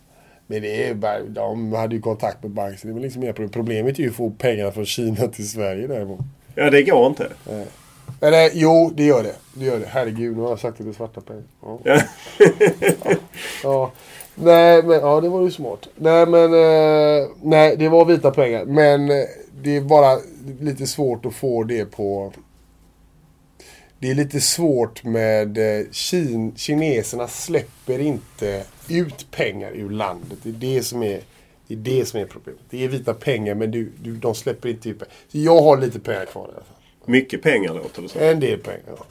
Men det är bara, de hade ju kontakt med banken. Det var liksom inga problem. Problemet är ju att få pengarna från Kina till Sverige däremot. Ja, det går inte. Eller jo, det gör det. Det gör det. Herregud, nu har jag sagt att det är svarta pengar. Ja. Ja. Ja. Nej, men ja, det var ju smart. Nej, men eh, nej, det var vita pengar. Men eh, det är bara lite svårt att få det på... Det är lite svårt med eh, kin, kineserna släpper inte ut pengar ur landet. Det är det som är, det är, det som är problemet. Det är vita pengar men du, du, de släpper inte ut pengar. Så jag har lite pengar kvar i alla fall. Mycket pengar låter det som. En del pengar. Ja.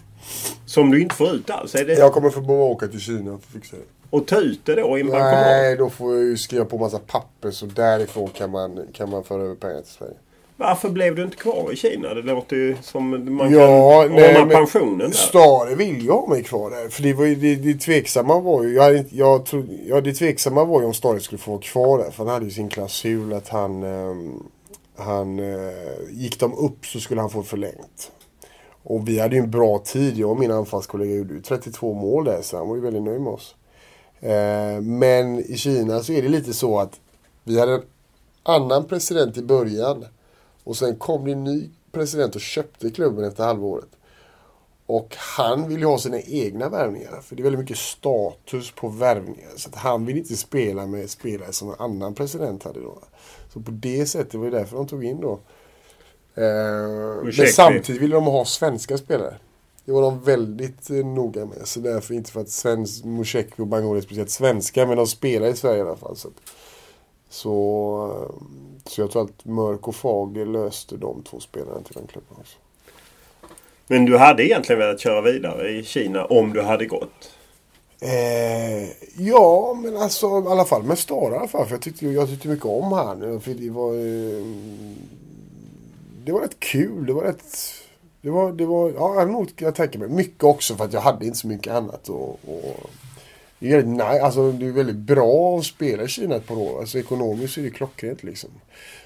Som du inte får ut alls. Är det... Jag kommer få behöva åka till Kina för att fixa det. Och ta ut det då i en bankomat? Nej, då får jag ju skriva på massa papper så därifrån kan man, kan man föra över pengar till Sverige. Varför blev du inte kvar i Kina? Det låter ju som man Ja, kan nej, ordna pensionen där. Stare vill ju ha mig kvar där. För det, var ju, det, det tveksamma var ju, jag, jag tro, ja, det tveksamma var ju om Stare skulle få vara kvar där. För han hade ju sin klausul att han, ehm, han eh, gick de upp så skulle han få förlängt. Och vi hade ju en bra tid. Jag och min anfallskollega gjorde ju 32 mål där så han var ju väldigt nöjd med oss. Eh, men i Kina så är det lite så att vi hade en annan president i början. Och sen kom det en ny president och köpte klubben efter halvåret. Och han vill ju ha sina egna värvningar. För det är väldigt mycket status på värvningar. Så att han vill inte spela med spelare som en annan president hade då. Så på det sättet var det därför de tog in då. Eh, men samtidigt ville de ha svenska spelare. Det var de väldigt eh, noga med. Så därför inte för att svensk, och Bangor är speciellt svenska. Men de spelar i Sverige i alla fall. Så, så, eh, så jag tror att Mörk och Fager löste de två spelarna till den klubben också. Men du hade egentligen velat köra vidare i Kina om du hade gått? Eh, ja, men alltså i alla fall med Stara i alla fall. För jag tyckte, jag tyckte mycket om han. För det var... Eh, det var rätt kul. Det var rätt... Det var, det var, ja, nog jag tänker mig. Mycket också för att jag hade inte så mycket annat. Och, och, det, är nej, alltså, det är väldigt bra att spela i Kina ett par år. Alltså, ekonomiskt är det klockrent liksom.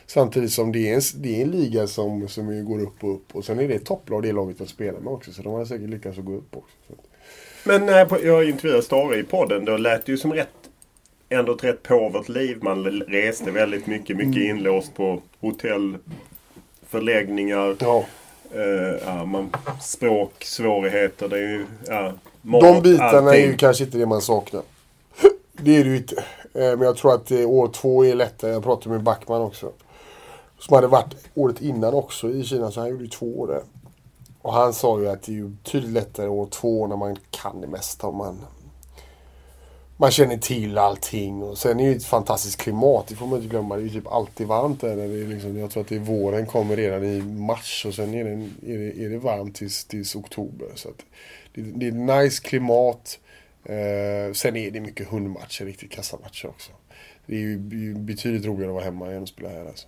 Samtidigt som det är en, det är en liga som, som går upp och upp. Och sen är det ett topplag det laget att spela med också. Så de har säkert lyckats att gå upp också. Så. Men när jag på- jag intervjuade Stare i podden då lät det ju som rätt ändå ett rätt påvert liv. Man reste väldigt mycket. Mycket Mm. inlåst på hotell, förläggningar. Ja. Eh, ja, man, språk, svårigheter. Det är ju, ja, mat, De bitarna är allting. ju kanske inte det man saknar. Det är det ju inte. Eh, Men jag tror att eh, år två är lättare. Jag pratade med Backman också. Som hade varit året innan också i Kina. Så han gjorde ju två år där. Och han sa ju att det är ju betydligt lättare år två när man kan det mesta. Och man, man känner till allting. Och sen är det ju ett fantastiskt klimat. Det får man inte glömma. Det är ju typ alltid varmt där. När det är liksom, jag tror att det är våren kommer redan i mars. Och sen är det, är det, är det varmt tills, tills oktober. Så att det, det är ett nice klimat. Eh, sen är det mycket hundmatcher, riktigt kassamatcher också. Det är ju betydligt roligare att vara hemma än att spela här alltså.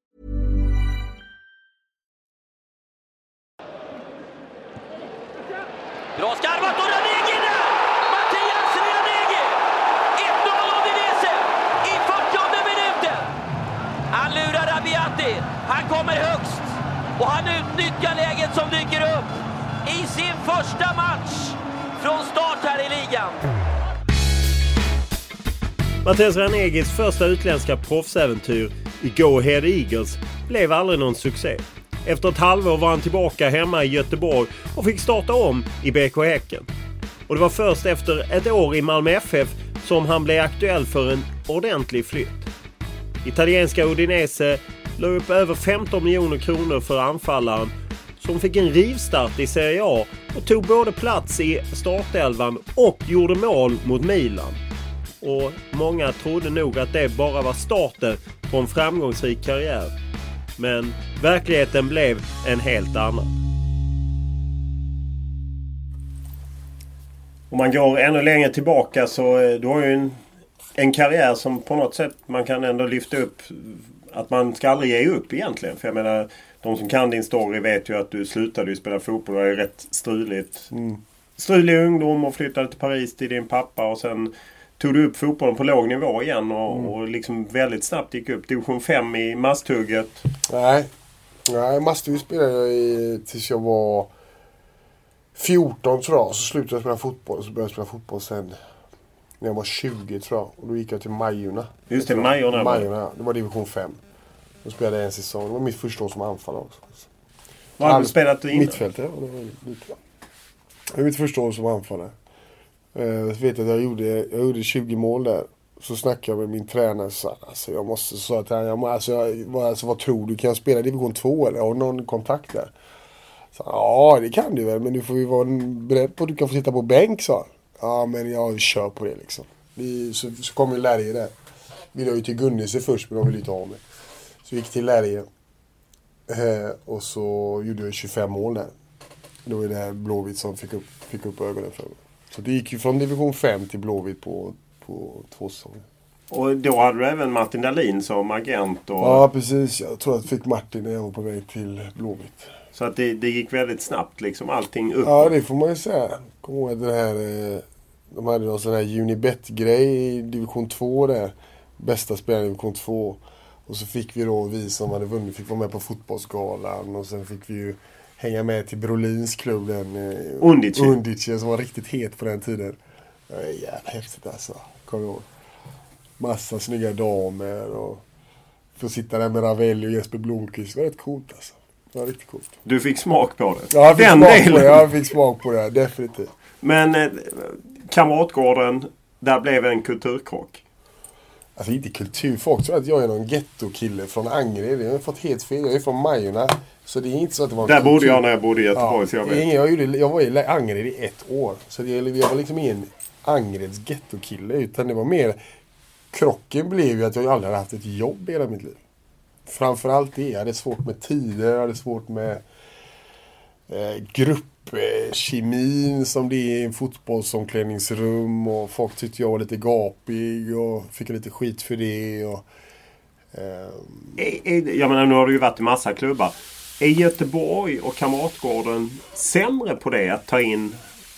och han utnyttjar läget som dyker upp i sin första match från start här i ligan. Mattias Ranegis första utländska proffsäventyr i Go Ahead Eagles blev aldrig någon succé. Efter ett halvår var han tillbaka hemma i Göteborg och fick starta om i BK Häcken. Och det var först efter ett år i Malmö FF som han blev aktuell för en ordentlig flytt. Italienska Udinese la upp över 15 miljoner kronor för anfallaren som fick en rivstart i Serie A och tog både plats i startelvan och gjorde mål mot Milan. Och många trodde nog att det bara var starten på en framgångsrik karriär. Men verkligheten blev en helt annan. Om man går ännu längre tillbaka så eh, du har ju en, en karriär som på något sätt man kan ändå lyfta upp. Att man ska aldrig ge upp egentligen. För jag menar, de som kan din story vet ju att du slutade ju spela fotboll. Det är rätt struligt. Mm. Strulig ungdom och flyttade till Paris till din pappa och sen tog du upp fotbollen på låg nivå igen och, Mm. och liksom väldigt snabbt gick upp. Division 5 i masthugget. Nej. Nej, Masthugget spelade jag i, tills jag var 14 tror jag. Så slutade jag spela fotboll. Och så började jag spela fotboll sen när jag var 20 tror jag. Och då gick jag till Majorna. Just det, Majorna. Majorna, ja. det var division 5. Då spelade jag en säsong. Det var mitt första år som anfallare också. Vad har du spelat innan? Mittfältare. Ja, det var lite bra. Det var mitt första år som anfallare. Eh, så vet jag att jag gjorde, jag gjorde 20 mål där. Så snackade jag med min tränare och sa alltså jag måste, jag, jag, må- alltså, jag, alltså, vad tror du? Kan jag spela division 2 eller har du någon kontakt där? Så, ja det kan du väl men du får ju vara beredd på att du kan få sitta på bänk sa han. Ja men jag kör på det liksom. Vi, så, så kom ju Lärje där. Ville jag ju till Gunnise först men de ville inte ha mig. Så gick till Lärje. Eh, och så gjorde jag 25 mål där. Det var ju det här Blåvitt som fick upp, fick upp ögonen för mig. Så det gick ju från division 5 till Blåvitt på, på två säsonger. Och då hade du även Martin Dahlin som agent. Och, Ja precis, jag tror att jag fick Martin när jag var på väg till Blåvitt. Så att det, det gick väldigt snabbt liksom. Allting upp. Ja det får man ju säga. Kommer ihåg att den här, eh, de hade någon sån här Unibet-grej i division 2 där. Bästa spelaren i division 2. Och så fick vi då, vi som hade vunnit, fick vara med på fotbollsgalan. Och sen fick vi ju hänga med till Brolins klubb, den eh, Undici. Undici som var riktigt het på den tiden. Det var jävla häftigt alltså. Kommer jag ihåg. Massa snygga damer och få sitta där med Ravelli och Jesper Blomqvist. Det var rätt coolt alltså. Det var riktigt coolt. Du fick smak på det. Ja, jag fick, Den smak på delen. det. jag fick smak på det. Definitivt. Men eh, Kamratgården, där blev en kulturkrock. Alltså inte kultur. Folk tror att jag är någon gettokille från Angered. Jag har fått helt fel. Jag är från Majorna. Så det är inte så att det var Där bodde jag när jag bodde i Göteborg. Ja, jag vet. jag, gjorde, jag var i Angered i ett år. Så det, jag var liksom ingen Angereds gettokille. Utan det var mer... Krocken blev ju att jag aldrig hade haft ett jobb i hela mitt liv. Framförallt det. Jag hade svårt med tider. Jag hade svårt med eh, Eh, kemin som det är i en fotbollsomklädningsrum. Och folk tyckte jag var lite gapig och fick lite skit för det. Och, eh. Jag menar, nu har du ju varit i massa klubbar. Är Göteborg och Kamratgården sämre på det? Att ta in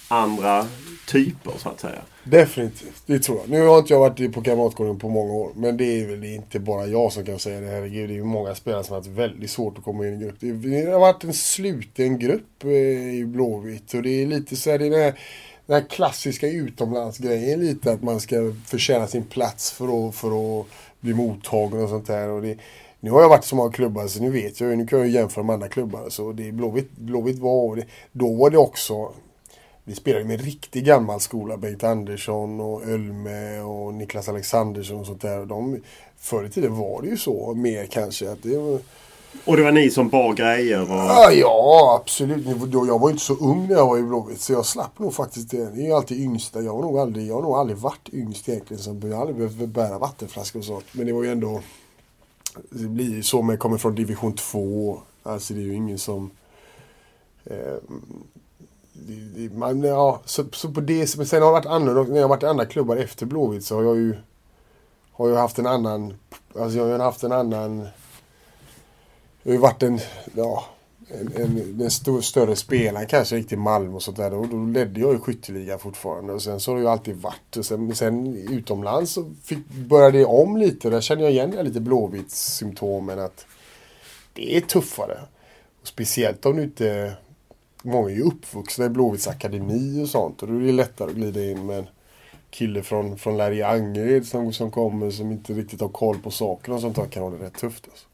andra typer så att säga? Definitivt, det tror jag. Nu har inte jag varit på Kamratgården på många år. Men det är väl inte bara jag som kan säga det. Herregud, det är ju många spelare som har haft väldigt svårt att komma in i en grupp. Det har varit en sluten grupp eh, i Blåvitt. Och det är lite så här, det är den här, den här klassiska utomlandsgrejen lite. Att man ska förtjäna sin plats för att, för att bli mottagen och sånt där. Och det, Nu har jag varit i så många klubbar så nu vet jag ju, nu kan jag ju jämföra med andra klubbar. Så det Blåvitt, Blåvitt var, det, då var det också vi spelade med riktig gammal skola. Bengt Andersson och Ölme och Niklas Alexandersson och sånt där. De, förr i tiden var det ju så mer kanske. Att det var... Och det var ni som bar grejer? Och... Ja, ja, absolut. Jag var ju inte så ung när jag var i Blåvitt så jag slapp nog faktiskt det. Det är ju alltid yngsta. Jag har nog aldrig, jag har nog aldrig varit yngst egentligen. Så jag har aldrig behövt bära vattenflaskor och sånt. Men det var ju ändå... Det blir ju så med kommer från division 2. Alltså det är ju ingen som... Eh, man, ja, så, så på det, men sen har det varit annorlunda. När jag har varit i andra klubbar efter Blåvitt så har jag ju har jag haft en annan, alltså jag har haft en annan, jag har ju varit en, ja, en, en, en stor, större spelare kanske riktigt Malmö och sånt där. Och då ledde jag ju skytteliga fortfarande och sen så har det ju alltid varit. Och sen, sen utomlands så fick, började det om lite. Där känner jag igen lite Blåvitt-symptomen att det är tuffare. Och speciellt om du inte många är ju uppvuxna i Blåvitts akademi och sånt och då är det lättare att glida in med en kille från, från Larry Angered som, som kommer som inte riktigt har koll på sakerna och sånt där kan ha det rätt tufft. Alltså.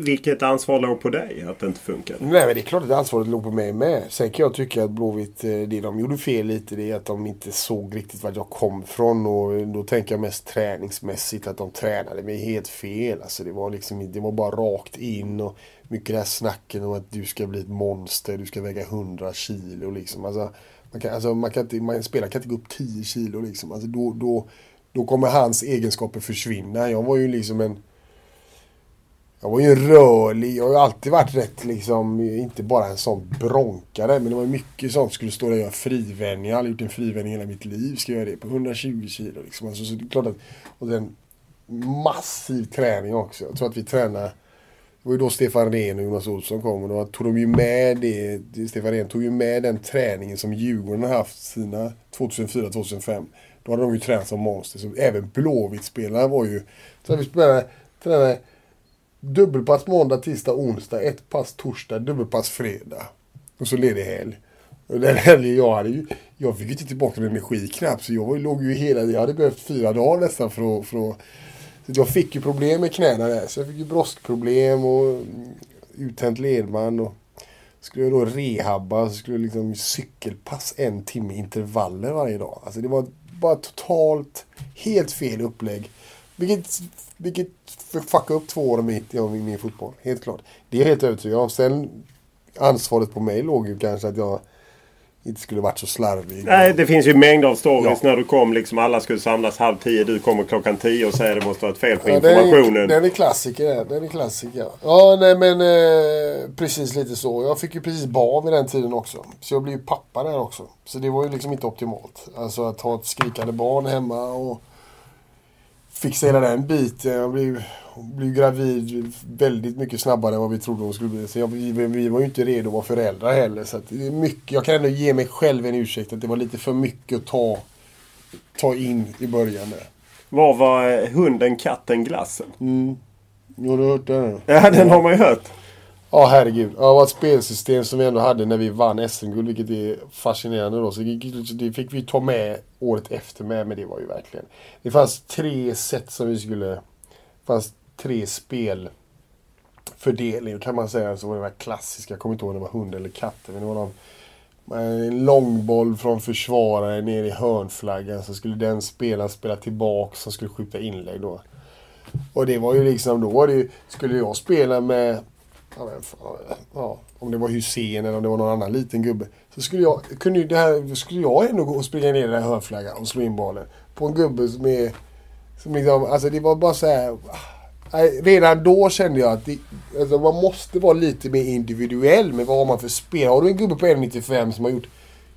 Vilket ansvar låg på dig att det inte funkade? Nej men det är klart att ansvaret låg på mig med. Sen kan jag tycka att Blåvitt, eh, det de gjorde fel lite det är att de inte såg riktigt vart jag kom från. Och då tänker jag mest träningsmässigt att de tränade mig helt fel. Alltså det var liksom det var bara rakt in och mycket det här snacken om att du ska bli ett monster, du ska väga 100 kilo liksom. Alltså, man kan, alltså, man kan inte, man, spelare kan inte gå upp 10 kilo liksom. Alltså, då, då, då kommer hans egenskaper försvinna. Jag var ju liksom en jag var ju rörlig. Jag har ju alltid varit rätt liksom, inte bara en sån bronkare. Men det var mycket sånt. Skulle stå där och göra frivändningar. Jag har aldrig gjort en frivändning hela mitt liv. Ska jag göra det på 120 kilo liksom. Alltså, så det är klart att, och den massiv träning också. Jag tror att vi tränar det var ju då Stefan Rehn och Jonas Olsson kom och då tog de ju med det. Stefan Rehn tog ju med den träningen som Djurgården har haft sina 2004-2005. Då hade de ju tränat som monster. Så även Blåvitt-spelarna var ju... Så vi spelade, tränade Dubbelpass måndag, tisdag, onsdag. Ett pass torsdag, dubbelpass fredag. Och så ledig helg. Och den helgen jag hade ju... Jag fick ju inte tillbaka någon energi knappt. Så jag låg ju hela... Jag hade behövt fyra dagar nästan för att... För att så jag fick ju problem med knäna där. Så jag fick ju broskproblem och uttänt ledband. Och skulle jag då rehabba så skulle jag liksom cykelpass en timme intervaller varje dag. Alltså det var bara totalt helt fel upplägg. Vilket vilket fuckade upp två år mitt i min fotboll. Helt klart. Det är jag helt övertygad om. Sen ansvaret på mig låg ju kanske att jag inte skulle varit så slarvig. Nej, det finns ju mängder av stories ja. när du kom. Liksom alla skulle samlas halv tio. Du kommer klockan tio och säger att det måste vara ett fel på ja, informationen. Den är, klassiker. Den är klassiker. Ja, nej men eh, precis lite så. Jag fick ju precis barn vid den tiden också. Så jag blev ju pappa där också. Så det var ju liksom inte optimalt. Alltså att ha ett skrikande barn hemma och fixa hela den biten. Jag blev, blev gravid väldigt mycket snabbare än vad vi trodde hon skulle bli. Så jag, vi, vi var ju inte redo att vara föräldrar heller. Så det är mycket, jag kan ändå ge mig själv en ursäkt att det var lite för mycket att ta, ta in i början. Där. Vad var eh, hunden, katten, glassen? Mm. Har du hört den? Ja, den har man ju hört. Ja, herregud. Ja, det var ett spelsystem som vi ändå hade när vi vann SM-guld, vilket är fascinerande då. Så det fick vi ta med året efter med, men det var ju verkligen... Det fanns tre sätt som vi skulle... Det fanns tre spelfördelningar kan man säga. Så var det var klassiska, jag kommer inte ihåg om det var hund eller katt. Men det var någon, en långboll från försvararen ner i hörnflaggan. Så skulle den spelaren spela tillbaka som skulle skjuta inlägg då. Och det var ju liksom, då var det ju, skulle jag spela med ja, om det var Hussein eller om det var någon annan liten gubbe. Så skulle jag, kunde det här, skulle jag ändå gå och springa ner i den här hörnflaggan och slå in bollen. På en gubbe som är... Som liksom, alltså det var bara så här, ah, Redan då kände jag att det, alltså man måste vara lite mer individuell med vad har man för spel. Har du en gubbe på 1,95 som har gjort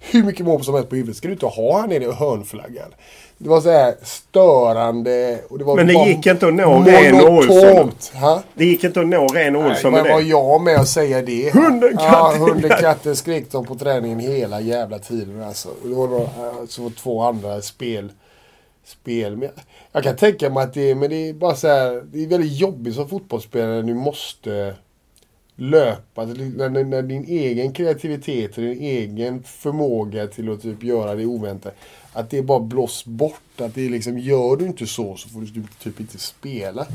hur mycket mål som helst på huvudet ska du inte ha han nere i hörnflaggan. Det var så här störande. Och det var men det gick inte att nå ren Olsson. Det gick inte att nå ren Olsson med det. var jag med att säga det? Hunden, katten. Ja, hunden, katten skrek de på träningen hela jävla tiden alltså. Det var då, alltså, två andra spel. Spel. Men jag kan tänka mig att det, men det är bara så här. Det är väldigt jobbigt som fotbollsspelare. Du måste löpa. När, när din egen kreativitet och din egen förmåga till att typ göra det oväntat. Att det bara blås bort. Att det liksom, gör du inte så så får du typ, typ inte spela.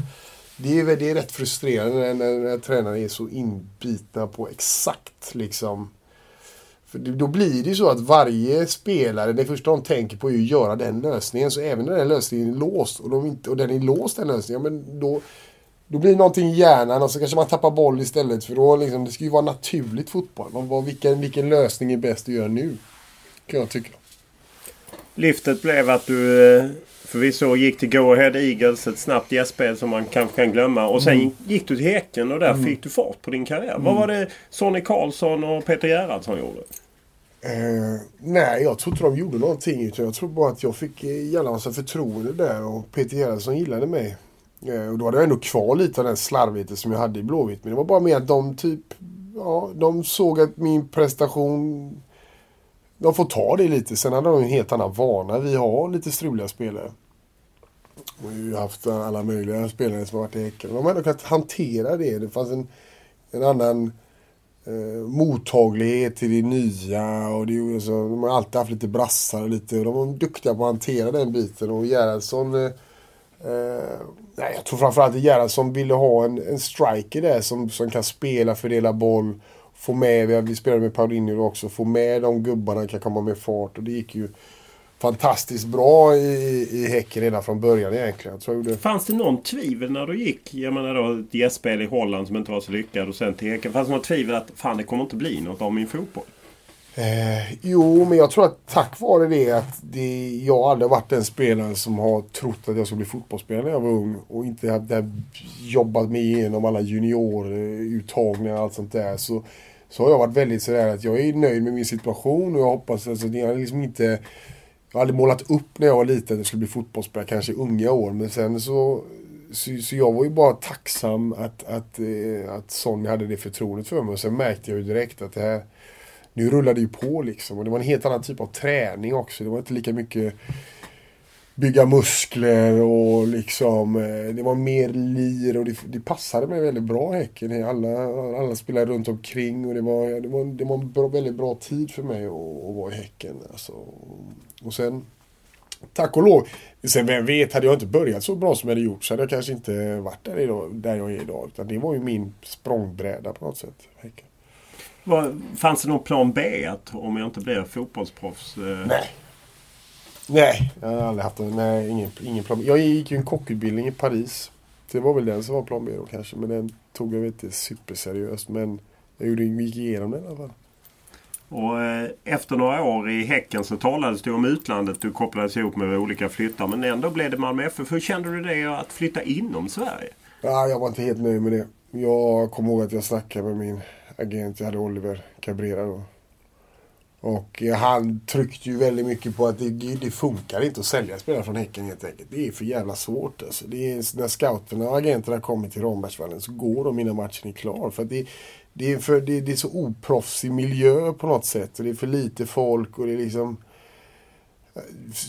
det är, det är rätt frustrerande när, när, när tränare är så inbitna på exakt liksom för då blir det ju så att varje spelare, det första de tänker på är att göra den lösningen. Så även när den lösningen är låst och, de inte, och den är låst den lösningen, men då, då blir det någonting i hjärnan och så kanske man tappar boll istället. För då liksom, det ska ju vara naturligt fotboll. Man, vilken, vilken lösning är bäst att göra nu? Kan jag tycka. Lyftet blev att du eh, förvisso gick till Go Ahead Eagles, ett snabbt gästspel som man kanske kan glömma. Och sen mm. gick du till Häcken och där mm. fick du fart på din karriär. Mm. Vad var det Sonny Karlsson och Peter Gerhardsson gjorde? Eh, nej, jag tror inte de gjorde någonting. Utan jag tror bara att jag fick eh, jävla massa förtroende där och Peter Gerhardsson gillade mig. Eh, och då hade jag ändå kvar lite av den slarvigheten som jag hade i Blåvitt. Men det var bara mer att de typ, ja, de såg att min prestation de får ta det lite. Sen hade de en helt annan vana. Vi har lite struliga spelare. Vi har ju haft alla möjliga spelare som har varit i Häcken. De har ändå kunnat hantera det. Det fanns en, en annan eh, mottaglighet till det nya. Och det, alltså, de har alltid haft lite brassar och lite. De var duktiga på att hantera den biten. Och Gerhardsson... Eh, eh, nej, jag tror framförallt att Gerhardsson ville ha en, en striker där som, som kan spela, fördela boll. Få med, vi spelade med Paulinho också, få med de gubbarna kan komma med fart. Och det gick ju fantastiskt bra i, i Häcken redan från början egentligen. Så det... Fanns det någon tvivel när du gick? Jag menar då ett gästspel i Holland som inte var så lyckad och sen till Häcken. Fanns det något tvivel att fan det kommer inte bli något av min fotboll? Eh, jo, men jag tror att tack vare det att det, jag aldrig varit den spelaren som har trott att jag skulle bli fotbollsspelare när jag var ung och inte hade jobbat mig igenom alla junioruttagningar och allt sånt där. Så, så har jag varit väldigt sådär att jag är nöjd med min situation och jag hoppas alltså, jag har liksom inte jag har aldrig målat upp när jag var liten att jag skulle bli fotbollsspelare, kanske i unga år. Men sen så, så, så, jag var ju bara tacksam att, att, eh, att Sonny hade det förtroendet för mig. Och sen märkte jag ju direkt att det här, nu rullade det ju på liksom. Och det var en helt annan typ av träning också. Det var inte lika mycket bygga muskler och liksom eh, det var mer lir och det, det passade mig väldigt bra Häcken. Alla, alla spelade runt omkring och det var, det var, det var en bra, väldigt bra tid för mig att, att vara i Häcken. Alltså. Och sen, tack och lov, sen vem vet, hade jag inte börjat så bra som jag hade gjort så hade jag kanske inte varit där, idag, där jag är idag. Utan det var ju min språngbräda på något sätt. Häcken. Var, fanns det någon plan B? Att om jag inte blir fotbollsproffs? Eh... Nej. Nej, jag har aldrig haft en, nej, ingen, ingen plan Jag gick ju en kockutbildning i Paris. Det var väl den som var plan B då kanske. Men den tog jag inte superseriöst. Men jag gjorde, gick igenom den i alla fall. Och eh, efter några år i Häcken så talades det om utlandet. Du kopplades ihop med olika flyttar. Men ändå blev det Malmö FF. Hur kände du det att flytta inom Sverige? Ja, jag var inte helt nöjd med det. Jag kommer ihåg att jag snackade med min agent. Jag hade Oliver Cabrera då. Och eh, han tryckte ju väldigt mycket på att det, det funkar inte att sälja spelare från Häcken helt enkelt. Det är för jävla svårt alltså. Det är, när scouterna och agenterna kommer till Rambergsvallen så går de innan matchen är klar. För det, det, är för, det, det, är så oproffsig miljö på något sätt. Och det är för lite folk och det är liksom... Eh,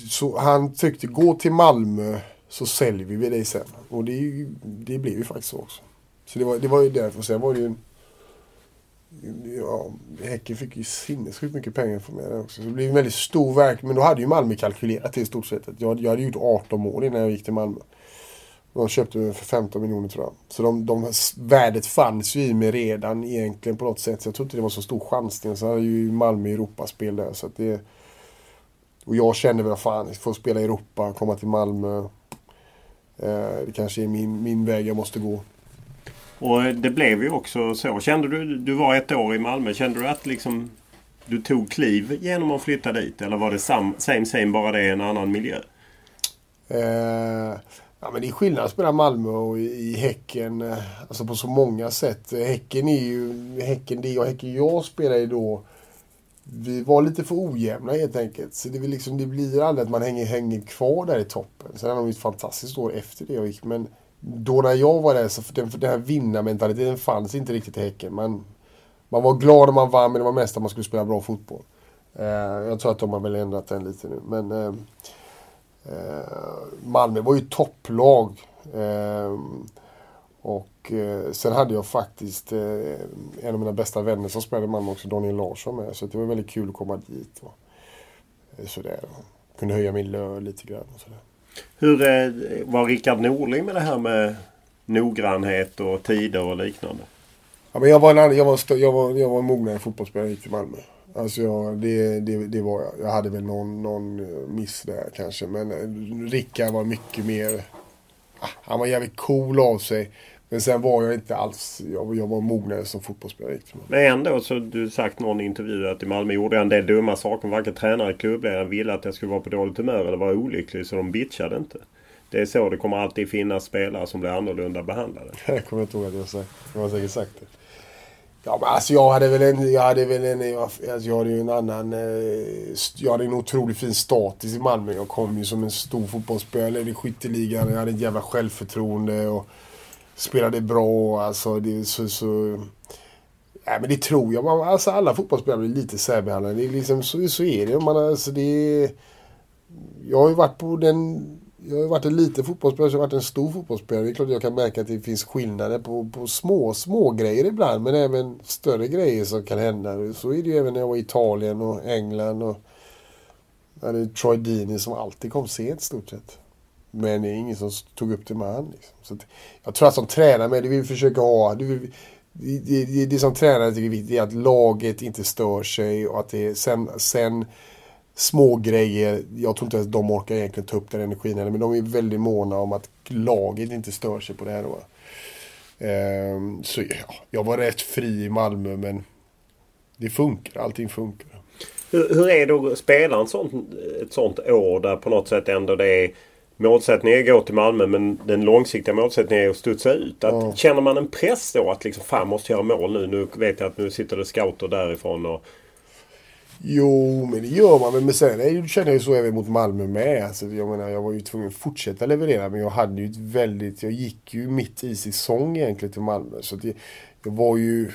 så han tyckte, gå till Malmö så säljer vi dig sen. Och det, det blev ju faktiskt så också. Så det var, det var ju därför. Sen var det ju en ja, Häcken fick ju sinnessjukt mycket pengar för mig också. Så det blev en väldigt stor verk. Men då hade ju Malmö kalkylerat det i stort sett. Jag, jag hade gjort 18 mål innan jag gick till Malmö. De köpte mig för 15 miljoner tror jag. Så de, de, värdet fanns ju i mig redan egentligen på något sätt. Så jag tror inte det var så stor chansning. Så hade ju Malmö Europaspel där. Så det, och jag kände väl fan, få spela i Europa, komma till Malmö. Eh, det kanske är min, min väg jag måste gå. Och det blev ju också så. Kände du, du var ett år i Malmö, kände du att liksom du tog kliv genom att flytta dit? Eller var det sam, same same bara det en annan miljö? Eh, ja, men det är skillnad att spela Malmö och i, i Häcken. Eh, alltså på så många sätt. Häcken är ju... Häcken det och Häcken jag spelade då. Vi var lite för ojämna helt enkelt. Så det, liksom, det blir aldrig att man hänger, hänger kvar där i toppen. Sen hade de ett fantastiskt år efter det jag gick. Men då när jag var där så den, den här vinnarmentaliteten fanns inte riktigt i Häcken. Man, man var glad om man vann men det var mest att man skulle spela bra fotboll. Eh, jag tror att de har väl ändrat den lite nu. Men eh, eh, Malmö var ju topplag. Eh, och eh, sen hade jag faktiskt eh, en av mina bästa vänner som spelade i Malmö också, Daniel Larsson med. Så det var väldigt kul att komma dit. Och, eh, sådär. Kunde höja min lön lite grann och sådär. Hur var Rickard Norling med det här med noggrannhet och tider och liknande? Ja, men jag, var en, annan- jag, var, stö- jag, var, jag var mognare fotbollsspelare när jag gick till Malmö. Alltså jag, det, det, det var jag. Jag hade väl någon, någon miss där kanske. Men eh, Rickard var mycket mer... Ah, han var jävligt cool av sig. Men sen var jag inte alls... Jag, jag var mognare som fotbollsspelare. Men ändå så du sagt någon intervju att i Malmö gjorde jag en del dumma saker. Varken tränare eller klubbledare ville att jag skulle vara på dåligt humör eller vara olycklig så de bitchade inte. Det är så det kommer alltid finnas spelare som blir annorlunda behandlade. [LAUGHS] Jag kommer inte ihåg att jag sagt. Jag har säkert sagt det. Ja men alltså jag hade väl en, jag hade väl en, jag, alltså hade ju en annan, eh, jag hade en otroligt fin status i Malmö. Jag kom ju som en stor fotbollsspelare i skytteligan. Jag hade ett jävla självförtroende och spelade bra. Alltså det så, så Nej men det tror jag. Man, alltså alla fotbollsspelare blir lite särbehandlade. Det är liksom, så, så är det. Man, alltså det jag har ju varit på den... Jag har varit en liten fotbollsspelare, så jag har varit en stor fotbollsspelare. Det är klart jag kan märka att det finns skillnader på, på små, små grejer ibland. Men även större grejer som kan hända. Så är det ju även när jag var i Italien och England. Och, det är Troy Deeney som alltid kom sent stort sett. Men det är ingen som tog upp det med han. Liksom. Så att, jag tror att som tränare med det vi försöker ha. Det, vill, det, det, det, det som tränare tycker är viktigt är att laget inte stör sig och att det sen, sen små grejer. Jag tror inte att de orkar egentligen ta upp den energin heller, men de är väldigt måna om att laget inte stör sig på det här. Då. Ehm, så ja, jag var rätt fri i Malmö, men det funkar. Allting funkar. Hur, hur är det att spela ett sånt, ett sånt år där på något sätt ändå det är Målsättningen är att gå till Malmö men den långsiktiga målsättningen är att studsa ut. Att, Känner man en press då att liksom fan måste jag göra mål nu? Nu vet jag att nu sitter det scouter därifrån. Och, Jo, men det gör man. Men sen det- känner jag ju så även mot Malmö med. Alltså, jag menar, jag var ju tvungen att fortsätta leverera. Men jag hade ju ett väldigt... Jag gick ju mitt i säsong egentligen till Malmö. Så det, jag var ju...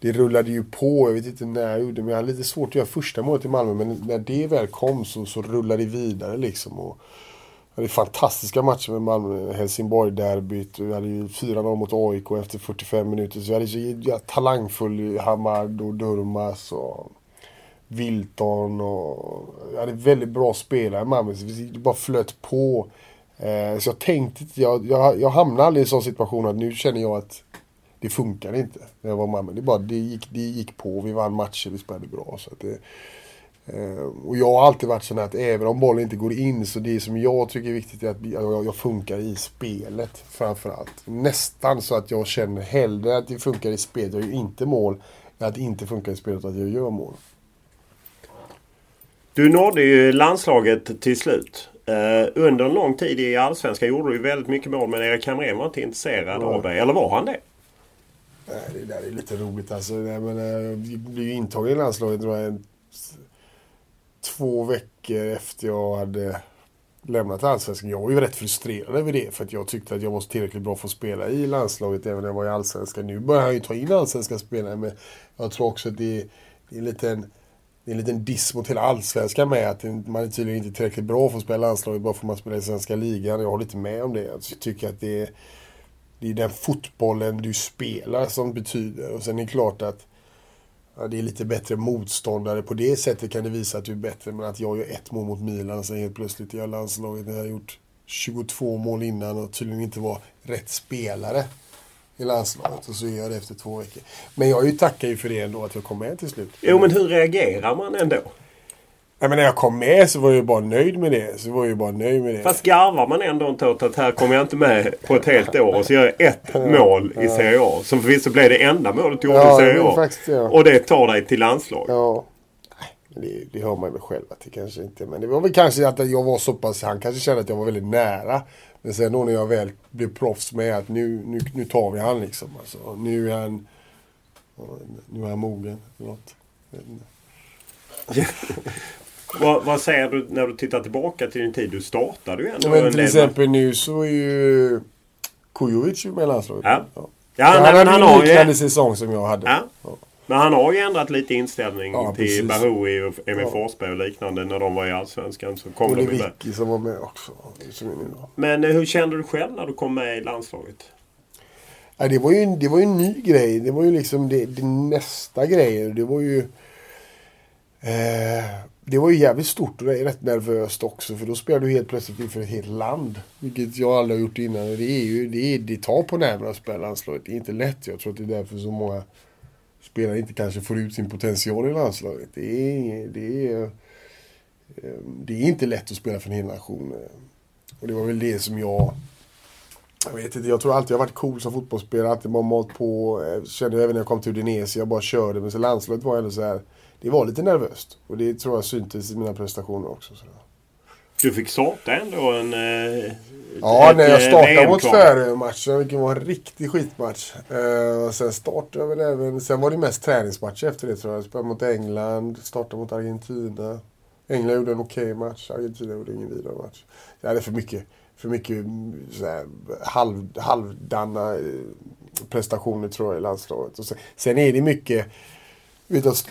Det rullade ju på. Jag vet inte när jag gjorde men jag hade lite svårt att göra första målet i Malmö. Men när det väl kom så, så rullade det vidare liksom. Och jag hade fantastiska matcher med Malmö. Helsingborg-derbyt. Vi hade ju 4-0 mot AIK efter 45 minuter. Så jag hade så ja, talangfull Hamad och Durmaz och Wilton och... Jag hade väldigt bra spelare i Malmö. Så det bara flöt på. Eh, så jag tänkte inte... Jag, jag, jag hamnade aldrig i en sån situation att nu känner jag att det funkar inte när jag var med. Det, bara, det, gick, det gick på. Vi vann matcher, vi spelade bra. Så att det, och jag har alltid varit sån här att även om bollen inte går in så det som jag tycker är viktigt är att jag, funkar i spelet framförallt. Nästan så att jag känner hellre att det funkar i spelet, jag gör inte mål, än att det inte funkar i spelet, att jag gör mål. du nådde ju landslaget till slut. Eh, under en lång tid i Allsvenskan gjorde du ju väldigt mycket mål men Erik Hamrén var inte intresserad av dig. Eller var han det? Nej, det där är lite roligt alltså. Jag menar, jag blev ju intagen i landslaget tror jag, två veckor efter jag hade lämnat Allsvenskan. Jag var ju rätt frustrerad över det för att jag tyckte att jag var tillräckligt bra för att spela i landslaget även när jag var i Allsvenskan. Nu börjar han ju ta in allsvenska spelare men jag tror också att det, det är en liten det är en liten diss mot hela allsvenskan med att man är tydligen inte tillräckligt bra för att spela landslaget bara för att man spelar i svenska ligan. Jag håller inte med om det. Alltså, jag tycker att det är, det är den fotbollen du spelar som betyder. Och sen är det klart att ja, det är lite bättre motståndare. På det sättet kan det visa att du är bättre. Men att jag gör ett mål mot Milan och sen helt plötsligt gör landslaget när jag har gjort 22 mål innan och tydligen inte var rätt spelare i landslaget. Och så gör jag det efter två veckor. Men jag tackar ju för det ändå att jag kom med till slut. Jo men hur reagerar man ändå? Nej, men när jag kom med så var jag ju bara nöjd med det. Så var jag ju bara nöjd med det. Fast garvar man ändå inte åt att här kommer jag inte med på ett helt år och så gör jag ett mål i Serie A. Som förvisso blev det enda målet du gjorde Ja, i Serie A. ja. Och det tar dig till landslag. Ja. Det, det hör man ju väl själv att det kanske inte... Men det var väl kanske att jag var så pass... Han kanske kände att jag var väldigt nära. Men sen då när jag väl blev proffs med att nu, nu, nu tar vi han liksom. Alltså, nu är han... Nu är han mogen. Något. [LAUGHS] Vad, vad säger du när du tittar tillbaka till din tid? Du startade ju ändå Men en till exempel nu så är ju Kujovic med i landslaget. Ja. Ja. Ja, han han ju har en ju... liknande säsong som jag hade. Ja. Men han har ju ändrat lite inställning Ja, till precis. Bahoui och Emil Ja. Forsberg och liknande när de var i Allsvenskan. Så kom Och de ju. Vicky som var med också. Men eh, hur kände du själv när du kom med i landslaget? Ja, det, var ju, det var ju en ny grej. Det var ju liksom det, det nästa grejen. Det var ju... Eh, det var ju jävligt stort och det är rätt nervöst också för då spelar du helt plötsligt inför ett helt land. Vilket jag aldrig har gjort innan. Det, är ju, det, är, det tar på nerverna att spela landslaget. Det är inte lätt. Jag tror att det är därför så många spelare inte kanske får ut sin potential i landslaget. Det är, det är, ehm, det är inte lätt att spela för en hel nation. Och det var väl det som jag jag vet inte, jag tror alltid jag har varit cool som fotbollsspelare. Alltid bara malt på. Jag kände även när jag kom till Udinese, jag bara körde. Men så landslaget var ändå så här. Det var lite nervöst. Och det tror jag syntes i mina prestationer också. Så. Du fick starta ändå en... Eh, ja, när jag startade mot Färöarmatchen, vilken var en riktig skitmatch. Uh, sen startade jag väl även... Sen var det mest träningsmatcher efter det tror jag. Jag spelade mot England, startade mot Argentina. England gjorde en okej okay match, Argentina gjorde ingen vidare match. Jag hade för mycket för mycket här, halv, halvdana eh, prestationer tror jag i landslaget. Och sen, sen är det mycket vet att,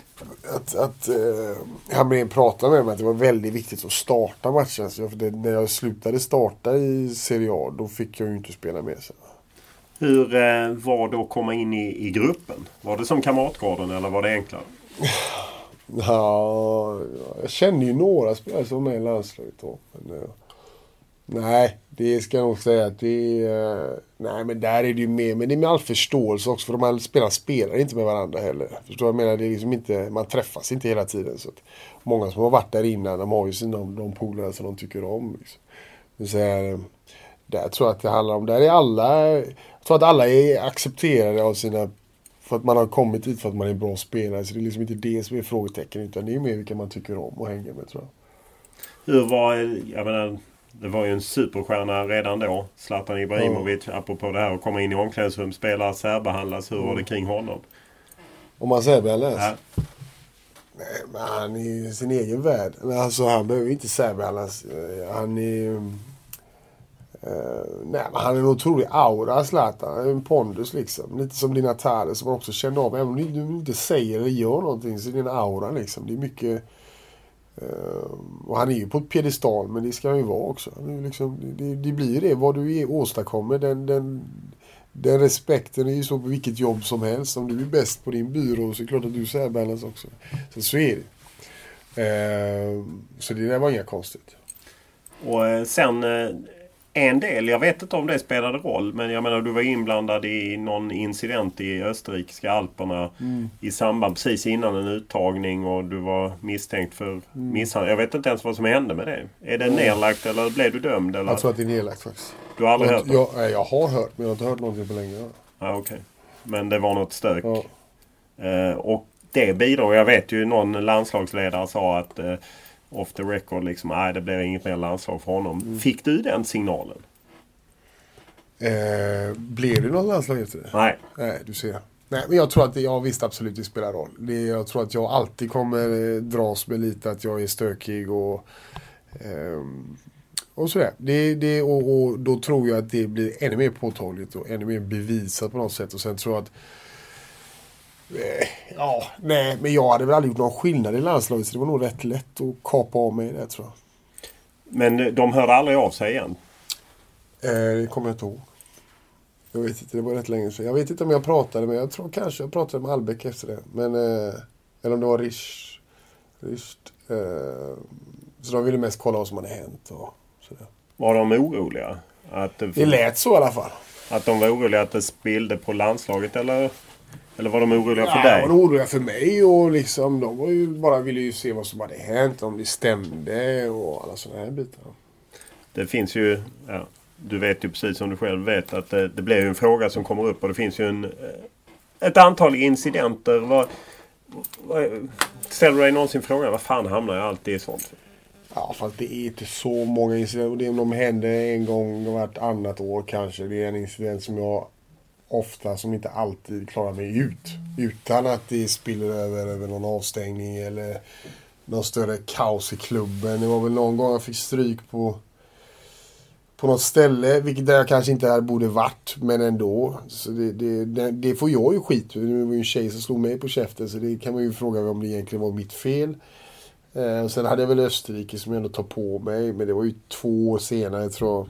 att, att eh, Hamrén pratade med mig att det var väldigt viktigt att starta matchen. Så det, när jag slutade starta i Serie A då fick jag ju inte spela med sig. Hur eh, var det att komma in i, i gruppen? Var det som Kamratgården eller var det enklare? [SIGHS] Ja, jag kände ju några spelare som var med i landslaget då. Men, eh, Nej, det ska jag nog säga att det är... Eh, nej, men där är det ju mer. Men det är med all förståelse också. För de här spelarna spelar inte med varandra heller. Förstår jag menar? Det är liksom inte, man träffas inte hela tiden. Så att många som har varit där innan, de har ju sina de polare som de tycker om. Liksom. Så här, där tror jag att det handlar om, där är alla, jag tror att alla är accepterade av sina, för att man har kommit dit för att man är en bra spelare. Så det är liksom inte det som är frågetecken, utan det är mer vilka man tycker om och hänger med tror jag. Hur var, jag menar, det var ju en superstjärna redan då. Zlatan Ibrahimovic, ja. apropå det här att komma in i omklädningsrum, spela, särbehandlas. Hur var det mm. kring honom? Om man särbehandlas? Ja. Nej, men han är i sin egen värld. Alltså han behöver inte särbehandlas. Han är... Uh, nej, men han är en otrolig aura, Zlatan. En pondus liksom. Lite som dina Tare som man också kände av. Även om du inte säger eller gör någonting så är det en aura liksom. Det är mycket... Eh, och han är ju på ett piedestal, men det ska han ju vara också. Liksom, det, liksom, det, det blir det, vad du åstadkommer. Den, den, den respekten är ju så på vilket jobb som helst. Om du är bäst på din byrå så är det klart att du särbehandlas också. Så, så är det. Eh, så det där var inga konstigt. Och eh, sen en del, jag vet inte om det spelade roll, men jag menar du var inblandad i någon incident i österrikiska alperna mm. i samband precis innan en uttagning och du var misstänkt för mm. misshandel. Jag vet inte ens vad som hände med det. Är det nedlagt eller blev du dömd? Eller? Jag tror att det är nedlagt faktiskt. Du har aldrig jag, hört det? Jag, jag har hört, men jag har inte hört någonting på länge. Ja, Okej. Okay. Men det var något stök? Ja. Eh, och det bidrog. Jag vet ju någon landslagsledare sa att eh, off the record liksom, nej det blir inget mer landslag för honom. Mm. Fick du den signalen? Eh, blev det något landslag efter det? Nej. Nej, du ser. Nej, men jag tror att jag visst absolut det spelar roll. Det, jag tror att jag alltid kommer eh, dras med lite att jag är stökig och eh, och sådär. Det, det, och, och, då tror jag att det blir ännu mer påtagligt och ännu mer bevisat på något sätt. Och sen tror jag att ja, nej, men jag hade väl aldrig gjort någon skillnad i landslaget så det var nog rätt lätt att kapa av mig det tror jag. Men de hörde aldrig av sig igen? Eh, det kommer jag inte ihåg. Jag vet inte, det var rätt länge sedan. Jag vet inte om jag pratade med, jag tror kanske jag pratade med Albeck efter det. Men, eh, eller om det var Rish. Rish eh, så de ville mest kolla vad som hade hänt och sådär. Var de oroliga? Att det, det lät så i alla fall. Att de var oroliga att det spillde på landslaget eller? Eller var de oroliga för ja, dig? De var oroliga för mig och liksom de var ju, bara ville ju se vad som hade hänt. Om det stämde och alla sådana här bitar. Det finns ju, ja, du vet ju precis som du själv vet att det, det blir ju en fråga som kommer upp och det finns ju en, eh, ett antal incidenter. Vad, vad, ställer du dig någonsin frågan vad fan hamnar jag alltid i sånt? Ja fast det är inte så många incidenter. Det de händer en gång vartannat år kanske. Det är en incident som jag ofta som inte alltid klarar mig ut. Utan att det spiller över över någon avstängning eller någon större kaos i klubben. Det var väl någon gång jag fick stryk på på något ställe, vilket där jag kanske inte borde varit, men ändå. Så det, det, det, det får jag ju skit Det var ju en tjej som slog mig på käften, så det kan man ju fråga om det egentligen var mitt fel. Eh, sen hade jag väl Österrike som jag ändå tar på mig, men det var ju två år senare tror jag.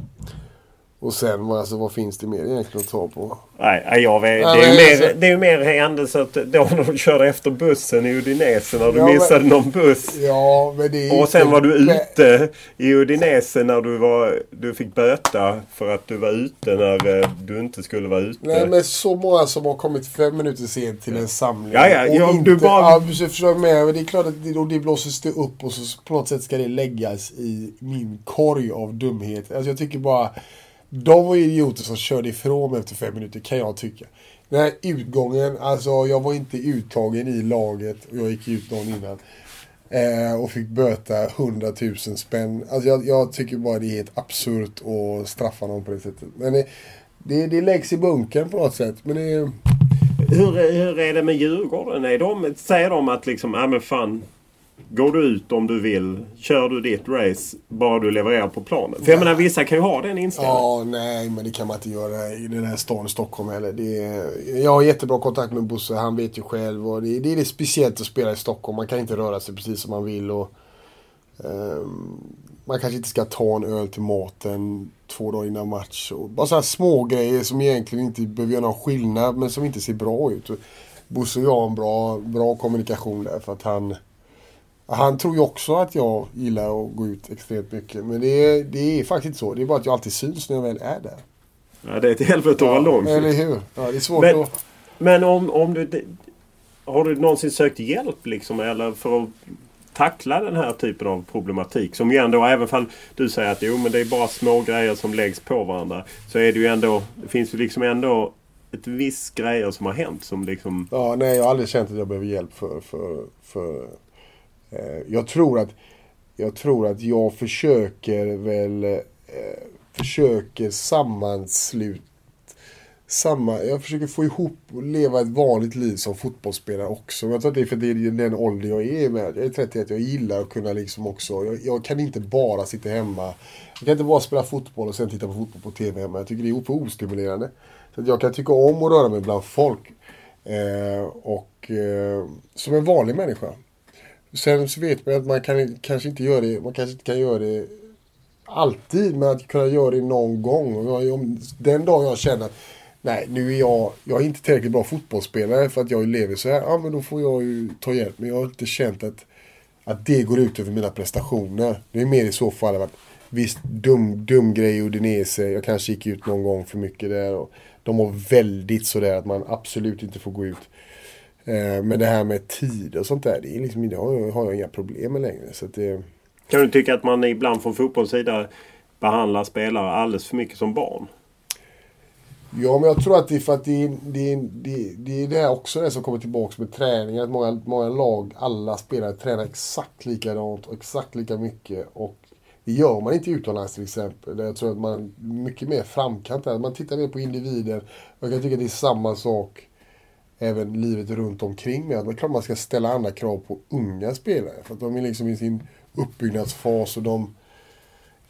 Och sen, alltså, vad finns det mer egentligen att ta på? Nej, jag vet, det, är men ju mer, alltså- det är ju mer händelse att då när du körde efter bussen i Udinese när du Ja, men- missade någon buss. Ja, men det är Och sen inte- var du men- ute i Udinese när du, var, du fick böta för att du var ute när eh, du inte skulle vara ute. Nej men så många som har kommit fem minuter sent till en samling. Ja, ja, och ja, inte, du bara- Ja, så förstår jag med. Men det är klart att det, det blåses det upp och så på något sätt ska det läggas i min korg av dumhet. Alltså jag tycker bara... De var idioter som körde ifrån mig efter fem minuter kan jag tycka. Den här utgången, alltså jag var inte uttagen i laget och jag gick ut någon innan. Eh, och fick böta 100 000 spänn. Alltså jag, jag tycker bara det är helt absurt att straffa någon på det sättet. Men det, det, det läggs i bunkern på något sätt. Men det, Hur, hur är det med Djurgården? Är de, säger de att liksom, ja men fan. Går du ut om du vill, kör du ditt race, bara du levererar på planen. För jag menar vissa kan ju ha den inställningen. Ja, nej, men det kan man inte göra i den här stan Stockholm heller. Det är, jag har jättebra kontakt med Bosse, han vet ju själv. Och det, det är det speciellt att spela i Stockholm. Man kan inte röra sig precis som man vill. Och, ehm, man kanske inte ska ta en öl till maten två dagar innan match. Och bara sådana små grejer som egentligen inte behöver göra någon skillnad, men som inte ser bra ut. Bosse och jag har en bra, bra kommunikation där, för att han... Han tror ju också att jag gillar att gå ut extremt mycket. Men det är, det är faktiskt inte så. Det är bara att jag alltid syns när jag väl är där. Ja, det är ett helvete att vara långt. Eller hur? Ja, det är svårt Men, att... men om, om du... det- Har du någonsin sökt hjälp liksom? Eller för att tackla den här typen av problematik? Som ju ändå, även fall du säger att jo men det är bara små grejer som läggs på varandra. Så är det ju ändå... Det finns ju liksom ändå ett visst grejer som har hänt som liksom... Ja, nej, jag har aldrig känt att jag behöver hjälp för... för, för Eh, jag tror att... Jag tror att jag försöker väl... Eh, försöker sammanslut... Samma, jag försöker få ihop och leva ett vanligt liv som fotbollsspelare också. Jag tror att det är för att det är den ålder jag är med. Jag är 31, jag gillar att kunna liksom också... Jag, jag kan inte bara sitta hemma. Jag kan inte bara spela fotboll och sen titta på fotboll på TV hemma. Jag tycker det är för ostimulerande. Så att jag kan tycka om att röra mig bland folk. Eh, och eh, som en vanlig människa. Sen så vet man att man kan, kanske inte gör det, man kanske inte kan göra det alltid, men att kunna göra det någon gång. Om- Den dagen jag känner att nej, nu är jag, jag är inte tillräckligt bra fotbollsspelare för att jag lever så här. Ja, men då får jag ju ta hjälp. Men jag har inte känt att, att det går ut över mina prestationer. Det är mer i så fall att visst, dum, dum grej ner Udinese. Jag kanske gick ut någon gång för mycket där. Och de var väldigt sådär att man absolut inte får gå ut. Eh, Men det här med tid och sånt där, det, är liksom, det har, jag, inga problem med längre. Så det, Kan du tycka att man ibland från fotbollens sida behandlar spelare alldeles för mycket som barn? Ja, men jag tror att det är för att det är det, det, det, är det också det som kommer tillbaka med träning. Att många, många lag, alla spelare tränar exakt likadant och exakt lika mycket. Och det gör man inte utomlands till exempel. Jag tror att man är mycket mer framkant där. Man tittar mer på individen. Jag kan tycka att det är samma sak även livet runt omkring med. Att det är klart man ska ställa andra krav på unga spelare. För att de är liksom i sin uppbyggnadsfas och de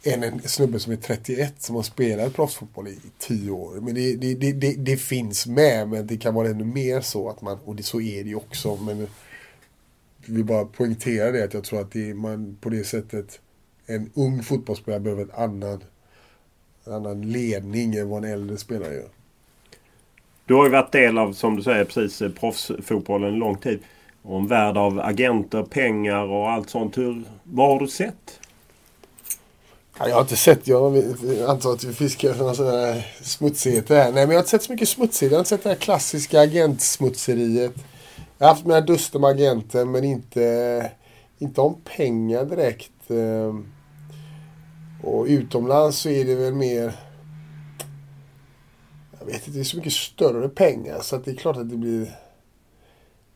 än en snubbe som är 31 som har spelat proffsfotboll i 10 år. Men det, det, det, det, det finns med, men det kan vara ännu mer så att man, och det, så är det ju också. Men jag vill bara poängtera det att jag tror att det man på det sättet, en ung fotbollsspelare behöver en annan, en annan ledning än vad en äldre spelare gör. Du har ju varit del av, som du säger, precis eh, proffsfotbollen en lång tid. Och en värld av agenter, pengar och allt sånt. Hur, vad har du sett? Jag har inte sett, jag antar att vi fiskar efter några smutsigheter här. Nej men jag har inte sett så mycket smutsigheter. Jag har inte sett det här klassiska agentsmutseriet. Jag har haft mina duster med agenter men inte, inte om pengar direkt. Ehm, och utomlands så är det väl mer... Jag vet inte, det är så mycket större pengar så att det är klart att det blir...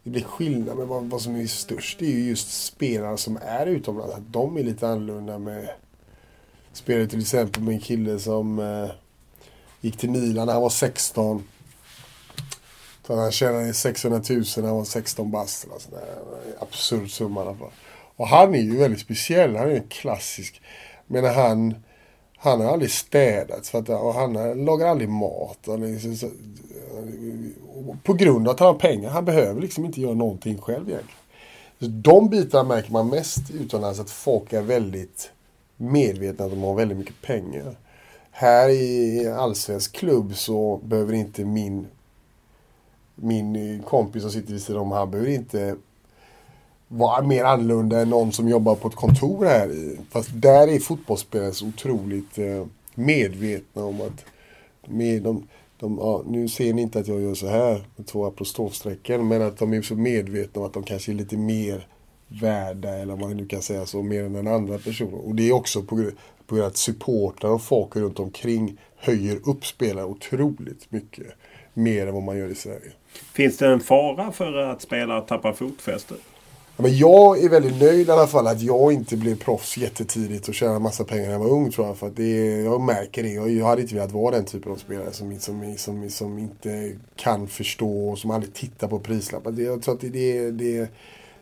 Det blir skillnad. Men vad, vad som är störst är ju just spelarna som är utomlands. Att de är lite annorlunda med... Spelade till exempel med en kille som eh, gick till Milan när han var 16. Så han tjänade 600 000 när han var 16 bast. Absurd summa i alla fall. Och han är ju väldigt speciell. Han är en klassisk. Men han, han har aldrig städat. För att, och han eh, lagar aldrig mat. Och liksom, så, på grund av att han har pengar. Han behöver liksom inte göra någonting själv egentligen. Så de bitarna märker man mest utomlands. Att folk är väldigt medvetna att de har väldigt mycket pengar. här i en allsvensk klubb så behöver inte min min kompis som sitter vid sidan om, han behöver inte vara mer annorlunda än någon som jobbar på ett kontor här. Fast där är fotbollsspelare så otroligt eh, medvetna om att med de, de, ja, nu ser ni inte att jag gör så här med två apostrofstrecken men att de är så medvetna om att de kanske är lite mer värda eller vad man nu kan säga så, mer än den andra personen. Och det är också på, på grund av att supportrar och folk runt omkring höjer upp spelare otroligt mycket. Mer än vad man gör i Sverige. Finns det en fara för att spelare tappar fotfästet? Men jag är väldigt nöjd i alla fall att jag inte blev proffs jättetidigt och tjänade massa pengar när jag var ung tror jag. För att det, jag märker det. Jag, jag hade inte velat vara den typen av spelare som, som, som, som inte kan förstå och som aldrig tittar på prislappar. Det, jag tror att det, det, det är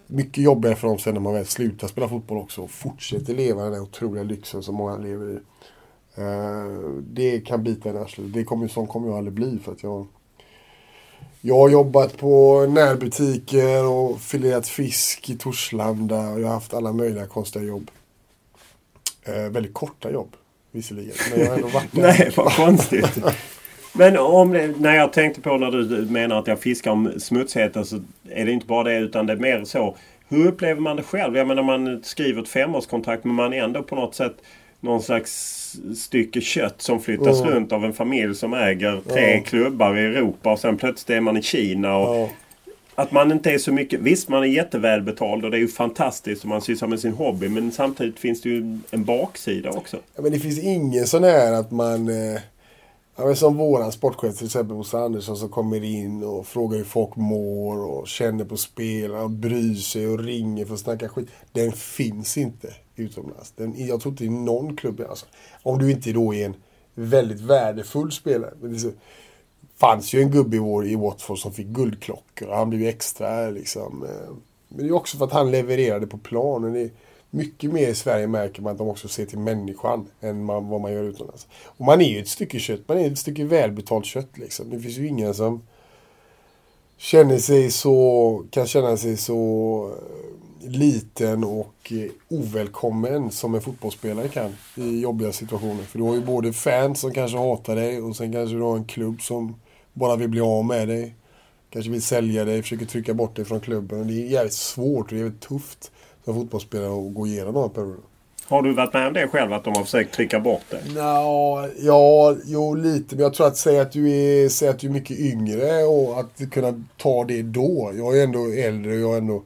mycket jobbigare för dem sen när man väl slutar spela fotboll också och fortsätter leva den otroliga lyxen som många lever i. Uh, det kan bita i arslet. Det kommer, sån kommer jag aldrig bli för att jag jag har jobbat på närbutiker och filerat fisk i Torslanda. Och jag har haft alla möjliga konstiga jobb. Eh, väldigt korta jobb visserligen. Men jag har ändå varit [LAUGHS] där. Nej, vad konstigt. Men om det, när jag tänkte på när du menar att jag fiskar om smutsigheter så är det inte bara det utan det är mer så. Hur upplever man det själv? Jag menar man skriver ett femårskontrakt men man är ändå på något sätt någon slags stycke kött som flyttas mm. runt av en familj som äger tre mm. klubbar i Europa och sen plötsligt är man i Kina. Och mm. Att man inte är så mycket... Visst, man är jättevälbetald och det är ju fantastiskt om man sysslar med sin hobby. Men samtidigt finns det ju en baksida också. Ja, men det finns ingen sån här att man... Eh, ja, men som våran sportchef till exempel Bosse Andersson som kommer in och frågar hur folk mår och känner på spelarna och bryr sig och ringer för att snacka skit. Den finns inte utomlands. Den, jag tror inte i någon klubb, alltså, om du inte då är en väldigt värdefull spelare. Men det fanns ju en gubbe i, vår, i Watford som fick guldklockor och han blev ju extra liksom. Eh, men det är också för att han levererade på planen. Mycket mer i Sverige märker man att de också ser till människan än man, vad man gör utomlands. Och man är ju ett stycke kött, man är ett stycke välbetalt kött liksom. Det finns ju ingen som känner sig så, kan känna sig så eh, liten och eh, ovälkommen som en fotbollsspelare kan i jobbiga situationer. För du har ju både fans som kanske hatar dig och sen kanske du har en klubb som bara vill bli av med dig. Kanske vill sälja dig, försöker trycka bort dig från klubben. Det är jävligt svårt och jävligt tufft som fotbollsspelare att gå igenom de här perioderna. Har du varit med om det själv, att de har försökt trycka bort dig? No, ja, jo lite. Men jag tror att säga att du är, säga att du är mycket yngre och att kunna ta det då. Jag är ändå äldre och jag är ändå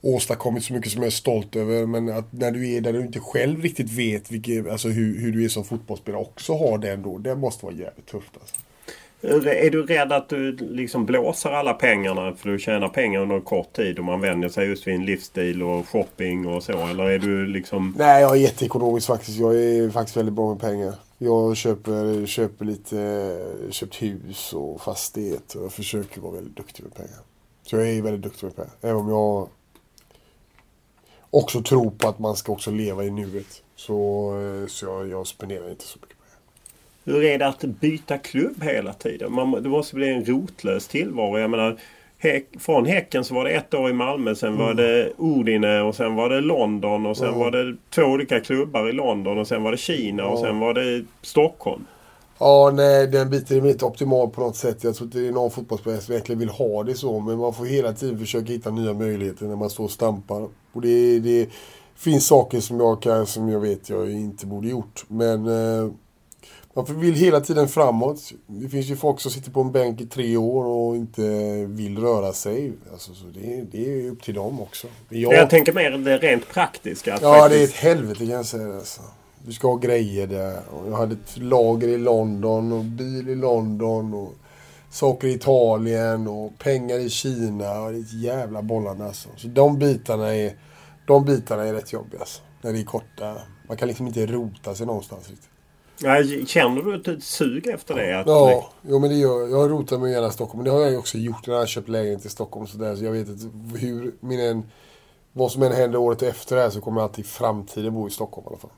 åstadkommit så mycket som jag är stolt över. Men att när du är där du inte själv riktigt vet vilket, alltså hur, hur du är som fotbollsspelare också har det ändå. Det måste vara jävligt tufft alltså. Är du rädd att du liksom blåser alla pengarna för du tjänar pengar under en kort tid och man vänjer sig just vid en livsstil och shopping och så? Eller är du liksom... Nej, jag är jätteekonomisk faktiskt. Jag är faktiskt väldigt bra med pengar. Jag köper, köper lite, köpt hus och fastighet och jag försöker vara väldigt duktig med pengar. Så jag är väldigt duktig med pengar. Även om jag också tror på att man ska också leva i nuet. Så, eh, så jag, jag spenderar inte så mycket pengar. Hur är det att byta klubb hela tiden? Man, det måste bli en rotlös tillvaro. Jag menar, Häck, från Häcken så var det ett år i Malmö, sen mm. var det Udine och sen var det London och sen mm. var det två olika klubbar i London och sen var det Kina och sen var det Stockholm. Ja, nej, den biten är inte optimal på något sätt. Jag tror inte det är någon fotbollsspelare som verkligen vill ha det så. Men man får hela tiden försöka hitta nya möjligheter när man står och stampar. Och det, det finns saker som jag, kan, som jag vet jag inte borde gjort. Men eh, man vill hela tiden framåt. Det finns ju folk som sitter på en bänk i tre år och inte vill röra sig. Alltså, så det, det är upp till dem också. Jag, jag tänker mer det rent praktiska. ja, faktiskt... det är ett helvete kan jag säga. Alltså. Du ska ha grejer där. Och jag hade ett lager i London och bil i London. och Saker i Italien och pengar i Kina. Och det är ett jävla bollande alltså. Så de bitarna är, de bitarna är rätt jobbiga alltså. När det är korta. Man kan liksom inte rota sig någonstans riktigt. Känner du ett sug efter det? Att ja, jo, men det gör jag. rotar mig gärna i Stockholm. Men det har jag ju också gjort när jag har köpt lägenhet i Stockholm. Så, där, så jag vet inte hur min vad som än händer året efter det här så kommer jag alltid i framtiden bo i Stockholm i alla fall.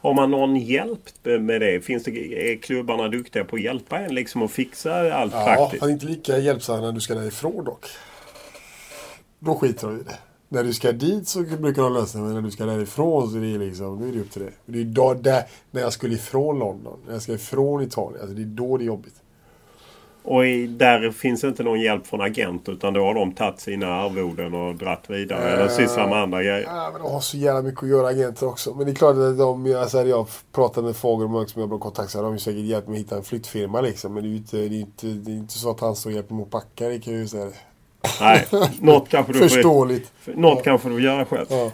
Har man någon hjälp med det? Finns det är klubbarna duktiga på att hjälpa en liksom att fixa allt ja, praktiskt? Ja, inte lika hjälpsamma när du ska därifrån dock. Då skiter de i det. När du ska dit så brukar de lösa det, men när du ska därifrån så är det liksom, då är det upp till det. Det är då, där, när jag skulle ifrån London, när jag ska ifrån Italien, alltså det är då det är jobbigt. Och i, där finns inte någon hjälp från agent utan då har de tagit sina arvoden och dratt vidare eller sysslar med andra grejer. Ja, men de har så jävla mycket att göra agenter också. Men det är klart att de, alltså, jag pratat med Fagermark som jag har bra kontakt så har de säkert hjälpt mig att hitta en flyttfirma liksom. Men det är ju inte, det är inte, det är inte så att han står och hjälper mig att packa, det kan jag ju säga. Nej, något kanske du Förståeligt. Får, något ja. kanske du får göra själv. Ja.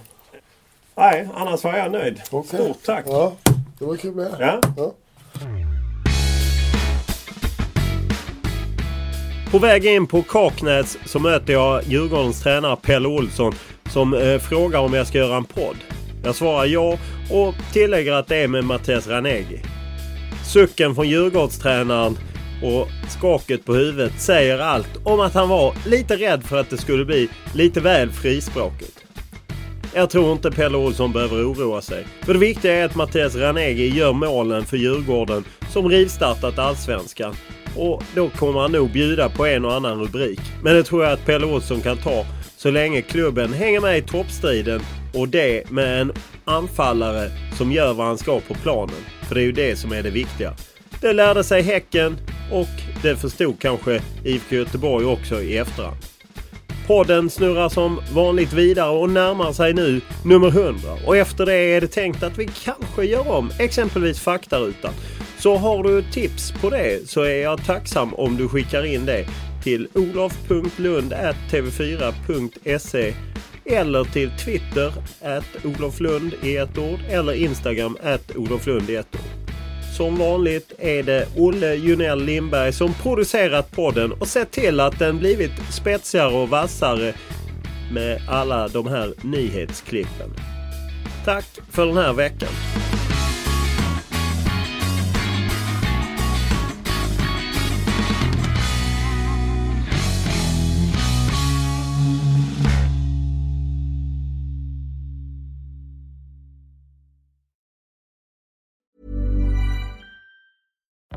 Nej, annars var jag nöjd. Okay. Stort tack. Ja, det var kul med. Ja. ja. På väg in på Kaknäs så möter jag Djurgårdens tränare Pelle Olsson som eh, frågar om jag ska göra en podd. Jag svarar ja och tillägger att det är med Mattias Ranegi. Sucken från Djurgårdstränaren och skaket på huvudet säger allt om att han var lite rädd för att det skulle bli lite väl frispråkigt. Jag tror inte Pelle Olsson behöver oroa sig. För det viktiga är att Mattias Ranegi gör målen för Djurgården som rivstartat Allsvenskan. Och då kommer han nog bjuda på en och annan rubrik. Men det tror jag att Pelle Olsson kan ta så länge klubben hänger med i toppstriden och det med en anfallare som gör vad han ska på planen. För det är ju det som är det viktiga. Det lärde sig Häcken och det förstod kanske IFK Göteborg också i efterhand. Podden snurrar som vanligt vidare och närmar sig nu nummer 100. Och efter det är det tänkt att vi kanske gör om exempelvis faktarutan. Så har du tips på det så är jag tacksam om du skickar in det till olof.lund.tv4.se eller till Twitter, at Olof Lund i ett ord, eller Instagram, at Olof Lund i ett ord. Som vanligt är det Olle Junell Lindberg som producerat podden och sett till att den blivit spetsigare och vassare med alla de här nyhetsklippen. Tack för den här veckan!